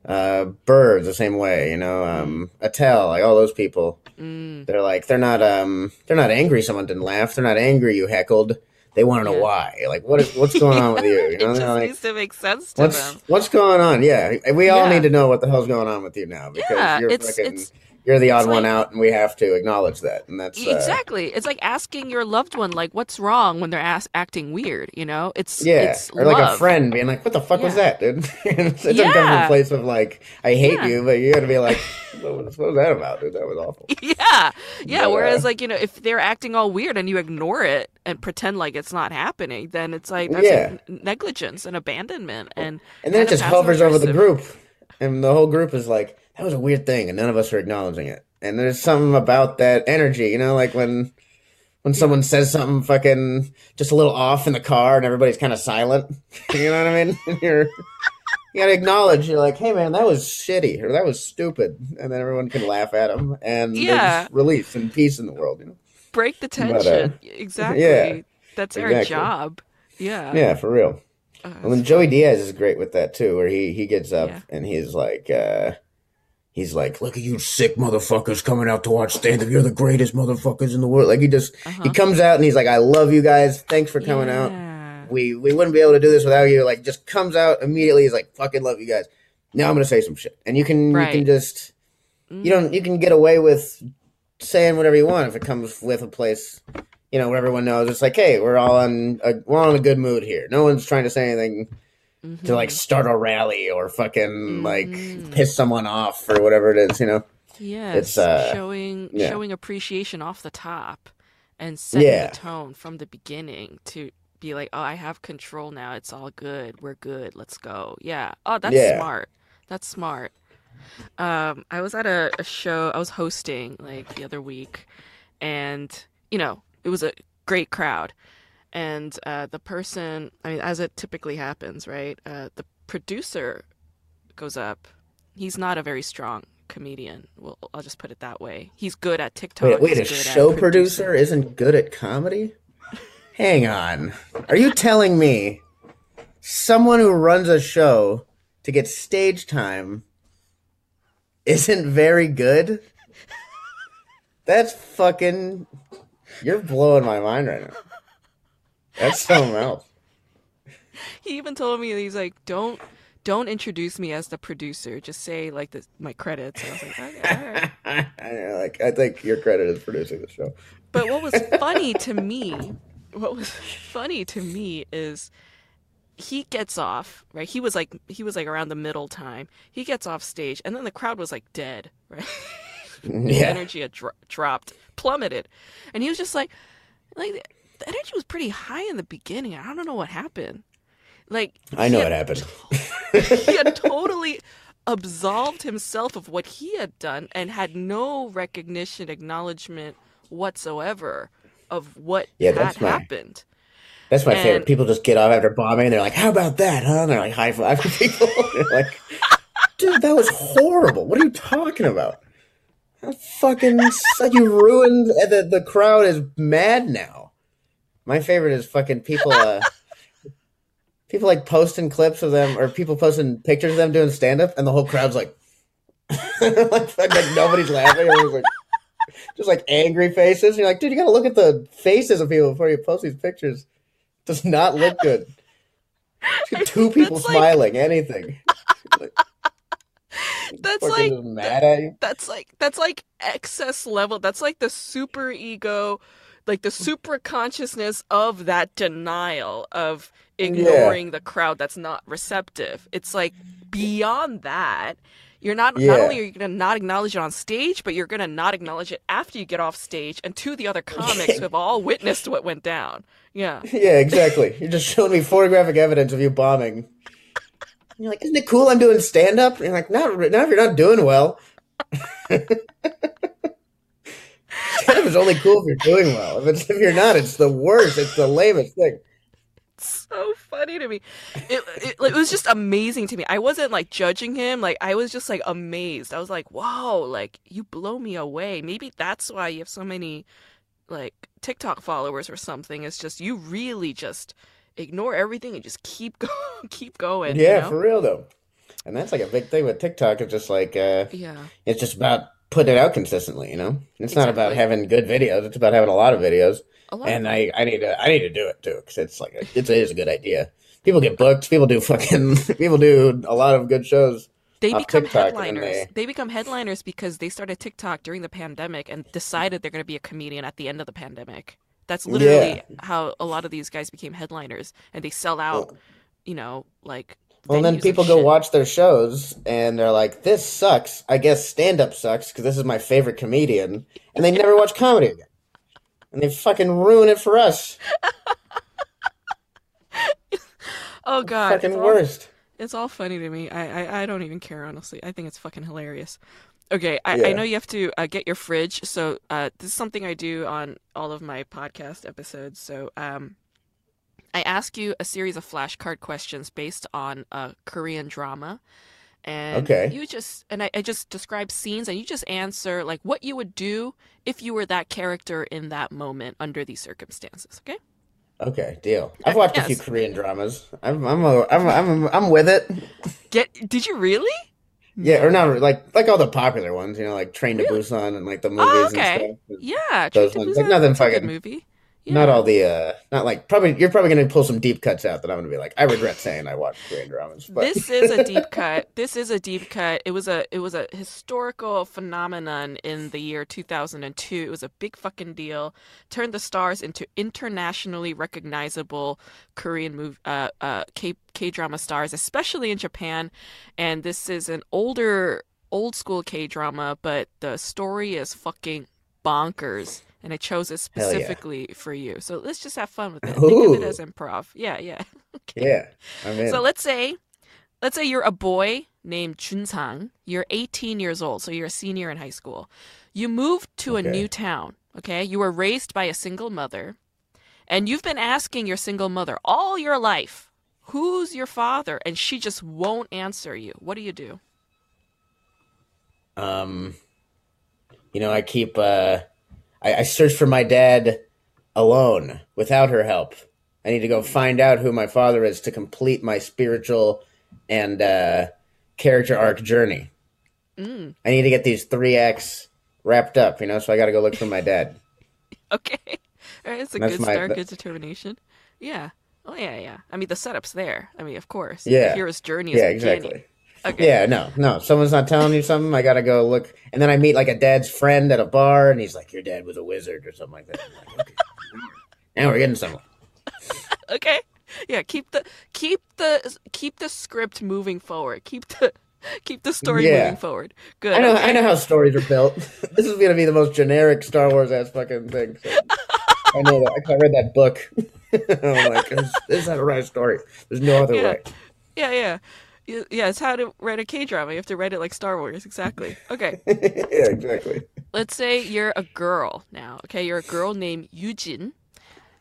uh, Birds, the same way, you know, um, Attell, like all those people, Mm, they're like, they're not, um, they're not angry someone didn't laugh. They're not angry you heckled. They want to know Yeah. why. Like, what is, what's going on with you? You <laughs> it know, just they're like, needs to make sense to what's, them. what's going on? Yeah. We all Yeah. need to know what the hell's going on with you now because Yeah, you're it's fucking, it's you're the odd it's one out and we have to acknowledge that. And that's, uh, exactly. It's like asking your loved one like what's wrong when they're as- acting weird. You know, it's Yeah, it's or like a friend being like, "What the fuck was that, dude?" it doesn't come from a Yeah. place of like, "I hate Yeah. you," but you got to be like, what was, "What was that about, dude? That was awful." <laughs> Yeah, yeah. But, Whereas, uh, like you know, if they're acting all weird and you ignore it and pretend like it's not happening, then it's like that's Yeah. like negligence and abandonment, and And then it just hovers over the group, and the whole group is like, "That was a weird thing," and none of us are acknowledging it. And there's something about that energy, you know, like when when someone says something fucking just a little off in the car, and everybody's kind of silent. <laughs> You know what I mean? <laughs> And you're you gotta acknowledge you're like, hey man, that was shitty or that was stupid, and then everyone can laugh at them, and Yeah. there's relief and peace in the world. You know? break the But, uh, tension. exactly. yeah, that's our job. Yeah. Yeah, for real. And then Joey Diaz is great with that too, where he he gets up Yeah. and he's like, uh, he's like, look at you sick motherfuckers coming out to watch stand up. You're the greatest motherfuckers in the world. Like he just he Uh-huh. comes out and he's like, I love you guys. Thanks for coming out. We we wouldn't be able to do this without you. Like just comes out immediately. He's like, fucking love you guys. Now I'm gonna say some shit, and you can you can just Mm. you don't you can get away with saying whatever you want if it comes with a place you know everyone knows it's like hey we're all in a, we're all in a good mood here no one's trying to say anything to like Mhm. start a rally or fucking like Mhm. piss someone off or whatever it is you know Yes, It's, uh, showing yeah. showing appreciation off the top and setting Yeah. the tone from the beginning to be like, oh, I have control now. It's all good. We're good. Let's go. Yeah. Oh, that's Yeah. smart. That's smart. Um, I was at a, a show. I was hosting like the other week, and you know, it was a great crowd. And uh, the person, I mean, as it typically happens, right? Uh, the producer goes up. He's not a very strong comedian. Well, I'll just put it that way. He's good at TikTok. wait wait a he's good at show producer isn't good at comedy hang on are you telling me someone who runs a show to get stage time isn't very good. That's fucking. You're blowing my mind right now. That's something <laughs> else. He even told me he's like, don't don't introduce me as the producer. Just say like the, my credits. And I was like, okay, all right. <laughs> I, like, I think your credit is producing the show. But what was <laughs> funny to me, what was funny to me is he gets off right. He was like he was like around the middle time. He gets off stage, and then the crowd was like dead. Right, the Yeah. energy had dro- dropped, plummeted, and he was just like, like the energy was pretty high in the beginning. I don't know what happened. Like I know what happened. he had totally absolved himself of what he had done and had no recognition, acknowledgement whatsoever of what Yeah, had that's my- happened. That's my And- favorite. People just get off after bombing and they're like, how about that, huh? And they're like high fiving people. <laughs> They're like, dude, that was horrible. What are you talking about? Fucking. You ruined the, the crowd is mad now. My favorite is fucking people, uh, people like posting clips of them or people posting pictures of them doing stand up and the whole crowd's like, <laughs> like, fucking nobody's laughing. Everyone's like, just like angry faces. You're like, dude, you gotta look at the faces of people before you post these pictures. does not look good. Two <laughs> people That's like- smiling, anything. <laughs> <laughs> That's like mad at you. that's like that's like excess level. That's like the super ego, like the mm. super consciousness of that denial of ignoring the crowd that's not receptive. It's like beyond that. You're not not Yeah. only are you gonna not acknowledge it on stage, but you're gonna not acknowledge it after you get off stage and to the other comics who <laughs> have all witnessed what went down. Yeah. Yeah, exactly. You're just showing me photographic evidence of you bombing. And You're like, isn't it cool I'm doing stand up? You're like, not, not if you're not doing well. <laughs> stand up is only cool if you're doing well. If, it's, if you're not, it's the worst. It's the lamest thing. so funny to me. It, it it was just amazing to me. I wasn't like judging him. Like I was just like amazed. I was like, "Wow, like you blow me away." Maybe that's why you have so many like TikTok followers or something. It's just you really just ignore everything and just keep <laughs> going, keep going. you Yeah, know? for real though. And that's like a big thing with TikTok. It's just like uh, yeah. it's just about putting it out consistently. You know, it's not about having good videos. It's about having a lot of videos. Lot And of, I, I need to I need to do it too because it's like a, it's, it is a good idea. People get booked. People do fucking. <laughs> People do a lot of good shows. they become TikTok headliners. they- They... become headliners because they started TikTok during the pandemic and decided they're going to be a comedian at the end of the pandemic. That's literally how a lot of these guys became headliners, and they sell out. you know, like. Well, and then people go shit. watch their shows and they're like, "This sucks." I guess stand up sucks because this is my favorite comedian, and they never watch comedy again. And they fucking ruin it for us. <laughs> Oh god, fucking it's all, worst. it's all funny to me. I, I I don't even care honestly. I think it's fucking hilarious. Okay, I, I know you have to uh, get your fridge, so uh, this is something I do on all of my podcast episodes. So um, I ask you a series of flashcard questions based on a Korean drama, and Okay. you just and I, I just describe scenes, and you just answer like what you would do if you were that character in that moment under these circumstances. Okay. Okay, deal. I've watched a few Korean dramas. I'm I'm a, I'm I'm I'm with it. Get? Did you really? Yeah, or not like like all the popular ones, you know, like Train to Busan and like the oh, movies Oh, okay. and stuff. Yeah, Train to ones, like nothing that's a good fucking- movie. Not all the uh not like probably you're probably gonna pull some deep cuts out that I'm gonna be like, I regret saying I watched Korean dramas. But This is a <laughs> deep cut. This is a deep cut. It was a it was a historical phenomenon in the year 2002. It was a big fucking deal. Turned the stars into internationally recognizable Korean move uh uh K K drama stars, especially in Japan. And this is an older old school K drama, but the story is fucking bonkers. And I chose it Hell yeah. specifically for you. So let's just have fun with it. Think of it as improv. Yeah, yeah. <laughs> yeah, I'm in. So let's say, let's say you're a boy named Junsang. You're 18 years old, so you're a senior in high school. You moved to a new town. Okay, you were raised by a single mother, and you've been asking your single mother all your life, "Who's your father?" And she just won't answer you. What do you do? Um, you know, I keep uh, I, I search for my dad alone without her help. I need to go find out who my father is to complete my spiritual and uh, character arc journey. Mm, I need to get these three acts wrapped up, you know. So I got to go look for my dad. <laughs> okay. All right, it's a That's good start, good determination. Yeah. Oh yeah, yeah. I mean the setup's there. I mean, of course. Yeah. The hero's journey is Yeah, exactly. Okay. Yeah, no, no. Someone's not telling you something. I gotta go look, and then I meet like a dad's friend at a bar, and he's like, "Your dad was a wizard" or something like that. Like, okay. <laughs> Now we're getting somewhere. <laughs> Okay. Yeah, keep the keep the keep the script moving forward. Keep the <laughs> keep the story Yeah. moving forward. Good. I know. okay. I know how stories are built. this is gonna be the most generic Star Wars ass fucking thing. so- I know that. I read that book. I'm like, this this is how to write a story. There's no other Yeah. way. Yeah, yeah. Y- Yeah, it's how to write a K drama. You have to write it like Star Wars. Exactly. Okay. <laughs> yeah, exactly. Let's say you're a girl now. Okay, you're a girl named Yujin,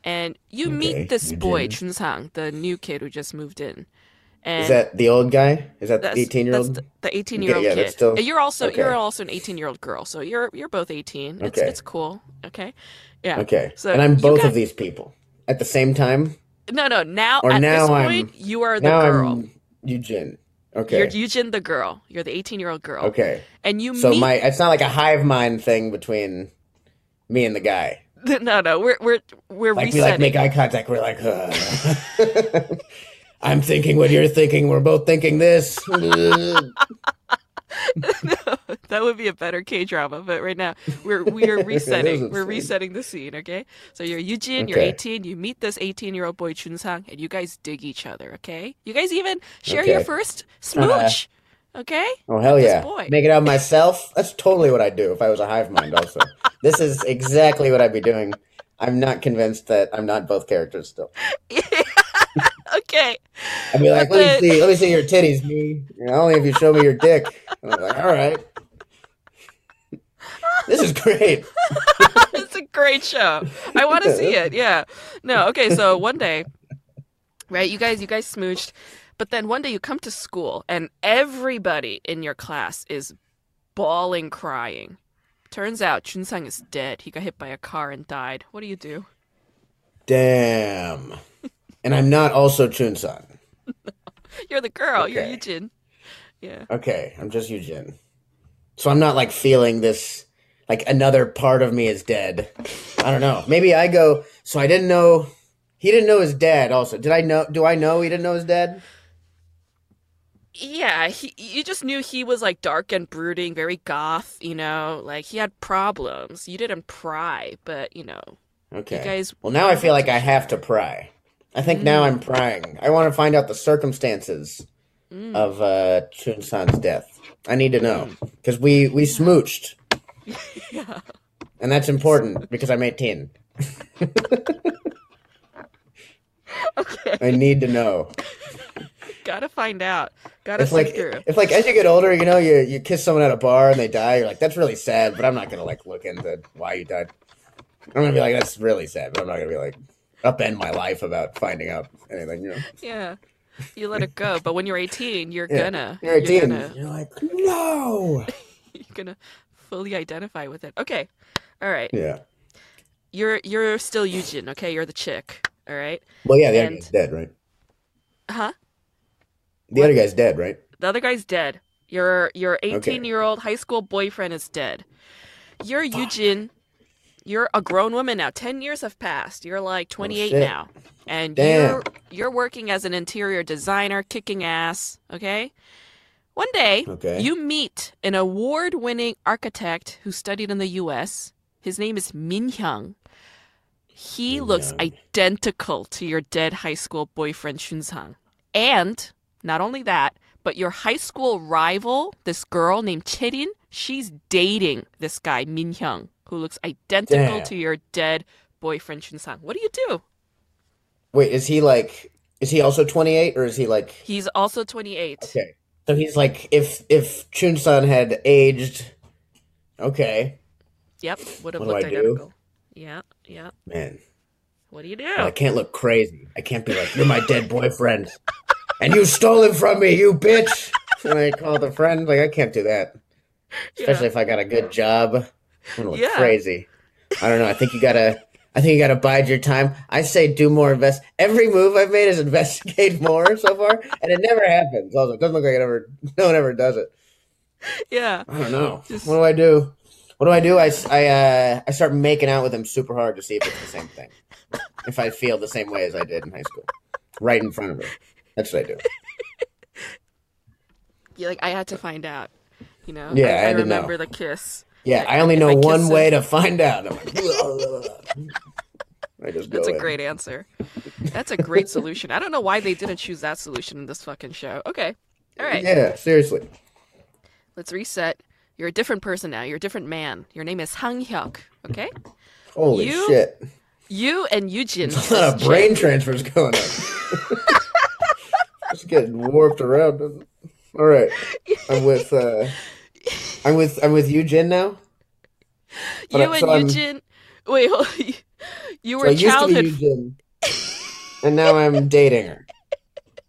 and you Okay, meet this boy Yujin. Chunsang, the new kid who just moved in. And Is that the old guy? Is that the eighteen year old? the- the 18 year old yeah, kid. that's still- And you're also okay. you're also an 18 year old girl, so you're you're both 18. It's Okay. it's cool. Okay. Yeah. Okay. So and I'm both got- of these people at the same time. No, no. Now Or at now this I'm- point, you are the now girl. I'm Eugene. Okay. You're Yujin the girl. You're the 18 year old girl. okay. And you So meet my it's not like a hive mind thing between me and the guy. <laughs> no, no. We're we're we're Like we like make eye contact. We're like, uh. <laughs> I'm thinking what you're thinking. We're both thinking this. <laughs> <laughs> that would be a better K drama, but right now we're we are <laughs> resetting. we're resetting the scene, okay? So you're Eugene, you're 18, you meet this 18 year old boy Chunsang, and you guys dig each other, okay? You guys even share your first uh-huh. smooch, okay? oh hell yeah! boy. Make it out myself. That's totally what I'd do if I was a hive mind. Also, this is exactly what I'd be doing. I'm not convinced that I'm not both characters still. <laughs> okay. I'd be like, let me see, let me see your titties, me. You know, only if you show me your dick. I'm like, all right. This is great. <laughs> it's a great show. I want to see it. Yeah. No. Okay. So one day, right? You guys, you guys smooched, but then one day you come to school and everybody in your class is bawling, crying. Turns out Chunsang is dead. He got hit by a car and died. What do you do? Damn. And I'm not also Chunsan. <laughs> You're the girl. You're Okay. Yujin. Yeah. Okay, I'm just Eugene. So I'm not like feeling this like another part of me is dead. I don't know. Maybe I go so I didn't know he didn't know his dad also. Did I know do I know he didn't know his dad? Yeah, he, you just knew he was like dark and brooding, very goth, you know, like he had problems. You didn't pry, but you know, Okay. you guys Well, now I feel like I have to pry. I think now Mm. I'm prying. I want to find out the circumstances Mm. of uh, Chun San's death. I need to know because we we smooched, <laughs> yeah. and that's important because I'm 18. <laughs> Okay. I need to know. Gotta find out. Gotta sift like through. if like as you get older, you know, you you kiss someone at a bar and they die, you're like, that's really sad, but I'm not gonna like look into why you died. I'm gonna be like, that's really sad, but I'm not gonna be like upend my life about finding out anything. You know, Yeah. You let it go, but when you're 18, you're Yeah. gonna you're 18. you're You're, like, no. <laughs> you're gonna fully identify with it. Okay. All right. Yeah. You're you're still Eugene, okay? You're the chick. All right. Well, yeah, the other guy's dead, right? Huh? The other guy's dead, right? The other guy's dead. Your your 18 Okay. year old high school boyfriend is dead. You're Eugene. You're a grown woman now. 10 years have passed. You're like 28 Oh, now. And Damn. you're you're working as an interior designer, kicking ass, okay? One day, Okay. you meet an award-winning architect who studied in the US. His name is Min Hyung. He looks Min-hyung. identical to your dead high school boyfriend Shun Sang. And not only that, but your high school rival, this girl named Cherin, she's dating this guy Min Hyung, who looks identical Damn. to your dead boyfriend Shun Sang. What do you do? Wait, is he like? Is he also 28, or is he like? He's also 28. Okay, so he's like, if if Chun San had aged, okay, Yep, would have looked I do? identical. Yeah, yeah. man, What do you do? I can't look crazy. I can't be like, you're my dead boyfriend, <laughs> and you stole him from me, you bitch. And I call the friend, like I can't do that, <laughs> especially Yeah. if I got a good job. Yeah. crazy. I don't know. I think you gotta. I think you gotta bide your time. I say do more invest. Every move I've made is <laughs> investigate more so far, and it never happens. Also, it doesn't look like it ever. No one ever does it. Yeah. I don't know. Just- What do I do? What do I do? I, I, uh, I start making out with him super hard to see if it's the same thing. <laughs> if I feel the same way as I did in high school. Right in front of her. That's what I do. <laughs> You're like, I had to find out. You know? Yeah, I I, to remember know. the kiss. Yeah, I only know I one way to find out. Like, <laughs> <laughs> I just go That's a in. great answer. That's a great solution. I don't know why they didn't choose that solution in this fucking show. Okay. All right. Yeah, seriously. Let's reset. You're a different person now. You're a different man. Your name is Hang Hyuk. Okay? Holy You- shit. You and Eugene. <laughs> A lot of brain transfers going on. It's getting warped around. doesn't it? All right. I'm with uh I'm with I'm with Yujin now. <laughs> You But I- and so I'm- Eugene. Wait, hold <laughs> you So were I be childhood. Eugene, and now I'm <laughs> dating her.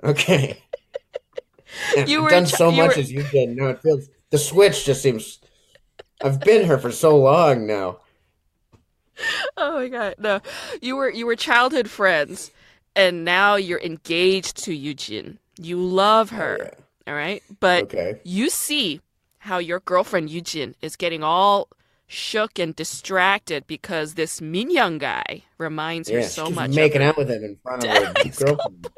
Okay. You I've were done so you much were- as Eugene. Now it feels the switch just seems. I've been her for so long now. Oh my god, no! You were you were childhood friends, and now you're engaged to Eugene. You love her, oh, all right? But Okay. you see how your girlfriend Eugene is getting all shook and distracted because this Minyoung guy reminds her so much. making out with him in front of her <laughs> girlfriend.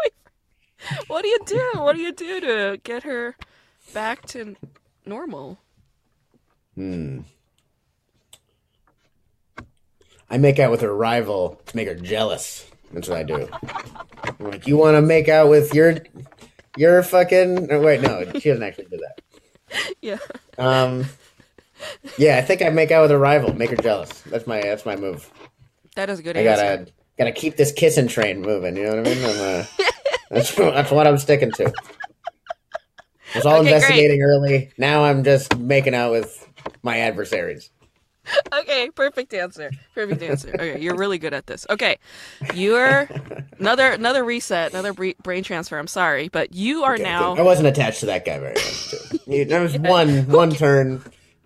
What do you do? What do you do to get her back to normal? Hmm. I make out with her rival to make her jealous. That's what I do. I'm like, you want to make out with your, your fucking? oh, wait, no, she doesn't actually do that. <laughs> Yeah. Um, yeah, I think I make out with a rival, make her jealous. That's my that's my move. That is a good I answer. gotta gotta keep this kissing train moving. You know what I mean? I'm, uh, <laughs> that's that's what I'm sticking to. I was all Okay, great. investigating early. Now I'm just making out with my adversaries. <laughs> Okay, perfect answer. Perfect answer. Okay, you're really good at this. Okay, you're another another reset, another brain transfer. I'm sorry, but you are Okay, now. I wasn't attached to that guy very much. Too. He- <laughs> There was one one turn.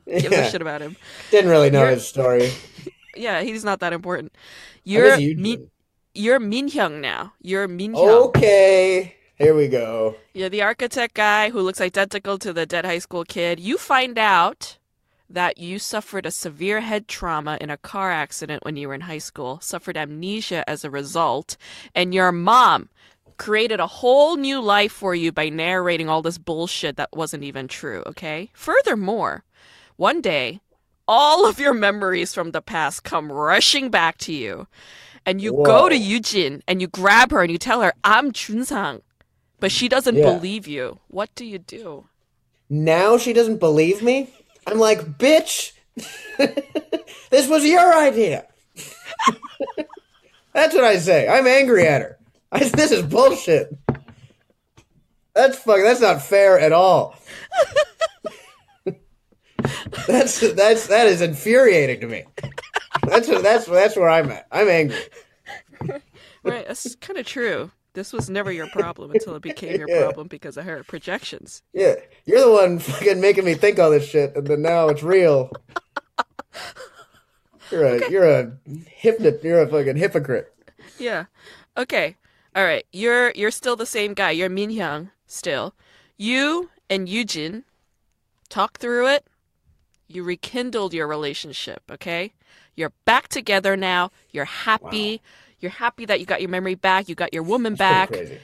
Give Yeah, a shit about him. didn't really know You're- his story. Yeah, he's not that important. You're you Min, you're Minhyung now. You're Minhyung. Okay, here we go. You're the architect guy who looks identical to the dead high school kid. You find out that you suffered a severe head trauma in a car accident when you were in high school, suffered amnesia as a result, and your mom created a whole new life for you by narrating all this bullshit that wasn't even true, okay? Furthermore, one day, all of your memories from the past come rushing back to you. And you go to Whoa. Eugene and you grab her and you tell her, I'm Junsang. But she doesn't Yeah. believe you. What do you do? Now she doesn't believe me? I'm like, bitch, <laughs> this was your idea. <laughs> That's what I say. I'm angry at her. I, this is bullshit. That's fuck. That's not fair at all. <laughs> that's that's that is infuriating to me. That's that's that's where I'm at. I'm angry. Right, that's kind of true. This was never your problem until it became your <laughs> Yeah. problem because of her projections. Yeah, you're the one fucking making me think all this shit, and then now it's real. You're a you're a hypnot. You're a fucking hypocrite. Yeah. Okay. All right. You're you're still the same guy. You're Min Hyung still. You and Eugene talk through it. You rekindled your relationship, okay? You're back together now. You're happy. You're happy that you got your memory back. You got your woman back. Crazy.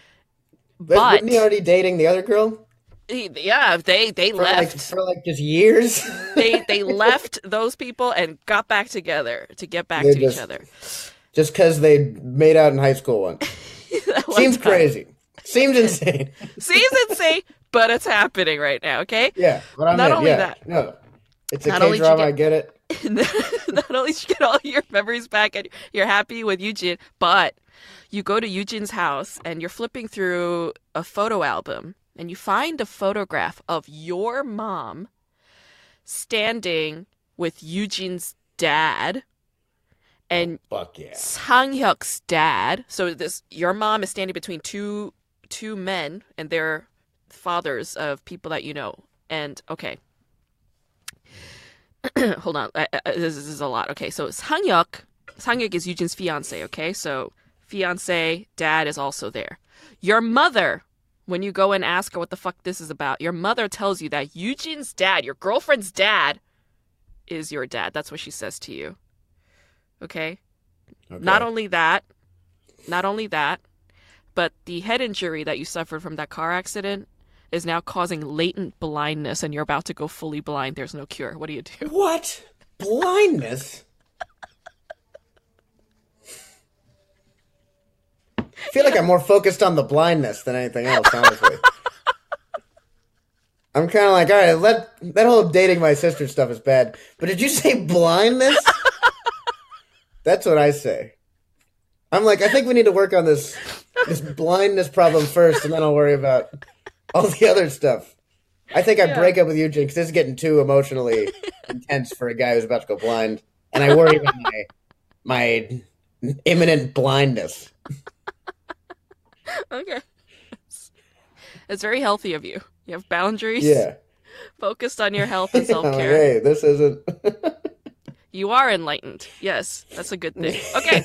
But wasn't he already dating the other girl yeah, they they for like left. for like just years? <laughs> they they left those people and got back together to get back They to just- each other. just because they made out in high school once. <laughs> Seems time. crazy. Seems <laughs> insane. Seems insane, but it's happening right now. Okay. Yeah, but I'm Not in, only yeah. that- No, it's a Not K drama. get- I get it. <laughs> Not only you get all your memories back and you're happy with Eugene, but you go to Eugene's house and you're flipping through a photo album and you find a photograph of your mom standing with Eugene's dad and oh, Fuck yeah. Sang Hyuk's dad. So this your mom is standing between two two men and they're fathers of people that you know. And okay. <clears throat> Hold on. I, I, this, is- this is a lot. Okay, so Sang Hyuk, Sang Hyuk is Eugene's fiance, okay? So fiance, dad is also there. Your mother when you go and ask her what the fuck this is about, your mother tells you that Eugene,'s dad, your girlfriend's dad, is your dad. That's what she says to you. Okay? Okay. Not only that, not only that, but the head injury that you suffered from that car accident is now causing latent blindness and you're about to go fully blind. There's no cure. What do you do? What? Blindness? I feel like I'm more focused on the blindness than anything else, honestly. I'm kind of like, all right, let, that whole dating my sister stuff is bad. But did you say blindness? That's what I say. I'm like, I think we need to work on this this blindness problem first, and then I'll worry about <laughs> all the other stuff. I think I Yeah. break up with Eugene because this is getting too emotionally <laughs> intense for a guy who's about to go blind, and I worry about my my imminent blindness. <laughs> Okay. It's very healthy of you. You have boundaries. Yeah. Focused on your health and self care. hey, this isn't. You are enlightened. Yes, that's a good thing. Okay.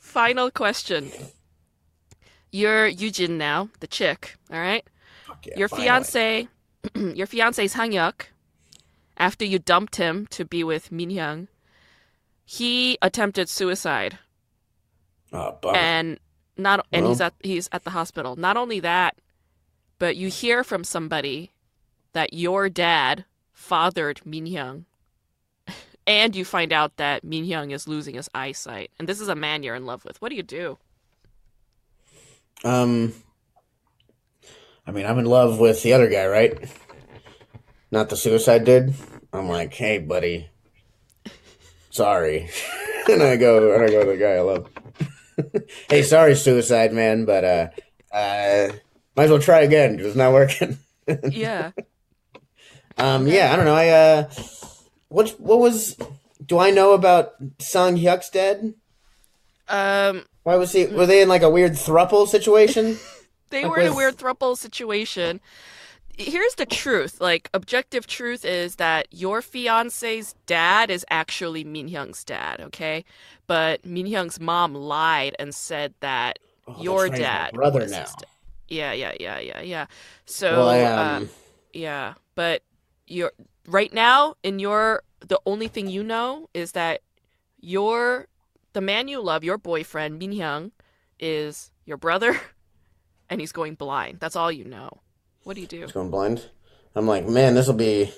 Final question. You're Eugene now, the chick, all right? Yeah, your finally. fiance, <clears throat> your fiance Sang Hyuk, after you dumped him to be with Min Hyung, he attempted suicide, Oh, bummer. and not and Well. he's at he's at the hospital. Not only that, but you hear from somebody that your dad fathered Min Hyung. <laughs> And you find out that Min Hyung is losing his eyesight. And this is a man you're in love with. What do you do? Um, I mean, I'm in love with the other guy, right? Not the suicide dude. I'm like, hey, buddy, sorry, <laughs> and I go, and I go to the guy I love. <laughs> hey, sorry, suicide man, but uh, uh, might as well try again. It's not working. <laughs> Yeah. Um, yeah, I don't know. I uh, what what was? Do I know about Song Hyuk's dead? Um Why was he? Were they in like a weird thruple situation? <laughs> they Like were in a weird thruple situation. Here's the truth. Like objective truth is that your fiance's dad is actually Min Hyung's dad, okay? But Min Hyung's mom lied and said that Oh, your right, dad brother now. his da- Yeah, yeah, yeah, yeah, yeah. So Well, I, uh, um, yeah, but you're right now in your the only thing you know is that your the man you love, your boyfriend Min Hyung, is your brother, <laughs> and he's going blind. That's all you know. What do you do? He's going blind. I'm like, man, this will be.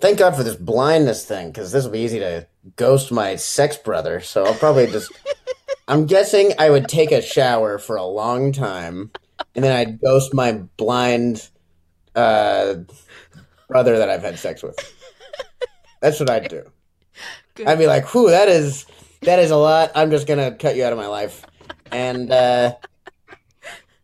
Thank God for this blindness thing, because this will be easy to ghost my sex brother. So I'll probably just. <laughs> I'm guessing I would take a shower for a long time, and then I'd ghost my blind uh, brother that I've had sex with. That's what I'd do. <laughs> Good. I'd be like, "Whew, that is that is a lot. I'm just gonna cut you out of my life," and uh,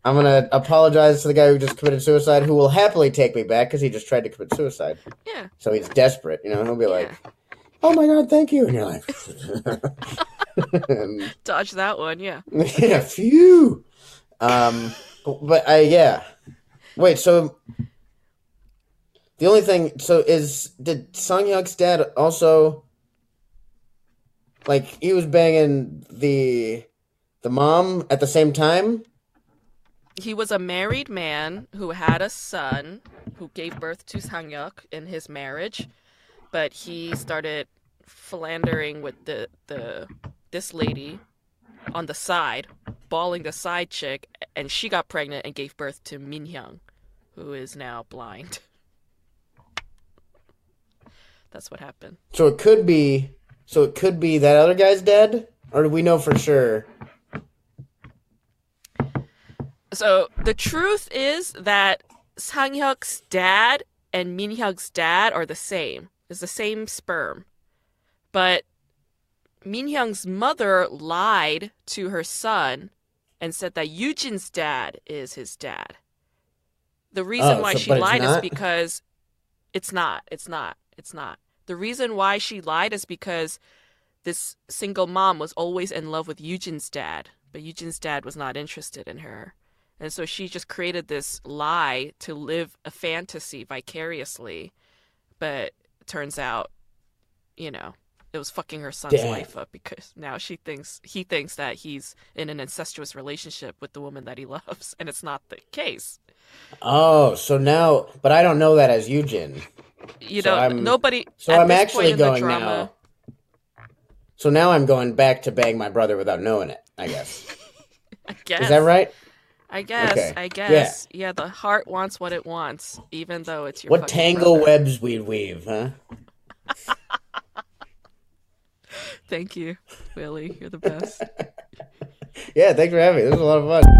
I'm gonna apologize to the guy who just committed suicide, who will happily take me back because he just tried to commit suicide. Yeah, So he's desperate, you know. He'll be like, "Oh my god, thank you," <laughs> and you're like, Dodge that one. Yeah. <laughs> "Yeah, phew." Um, but, but I yeah. Wait, so the only thing, so is did Song Hyuk's dad also like he was banging the the mom at the same time? He was a married man who had a son who gave birth to Sanghyuk in his marriage, but he started philandering with the the this lady on the side, bawling the side chick, and she got pregnant and gave birth to Min Hyung, who is now blind. <laughs> That's what happened. So it could be so it could be that other guy's dead? Or do we know for sure? So the truth is that Sanghyuk's dad and Minhyuk's dad are the same. It's the same sperm. But Minhyung's mother lied to her son and said that Yujin's dad is his dad. The reason Oh, why so- she lied is because it's not. It's not. It's not. The reason why she lied is because this single mom was always in love with Yujin's dad, but Yujin's dad was not interested in her. And so she just created this lie to live a fantasy vicariously. But turns out, you know, it was fucking her son's Damn. life up because now she thinks he thinks that he's in an incestuous relationship with the woman that he <laughs> loves, and it's not the case. Oh, so now, but I don't know that as Eugen. You So know, I'm- nobody. So I'm actually point in the going drama, now. So now I'm going back to bang my brother without knowing it. I guess <laughs> I guess. is that right? I guess. Okay. I guess. Yeah. yeah. The heart wants what it wants, even though it's your. What tangle brother. webs we'd weave, huh? <laughs> Thank you, Willie. You're the best. <laughs> Yeah, thanks for having me. This was a lot of fun.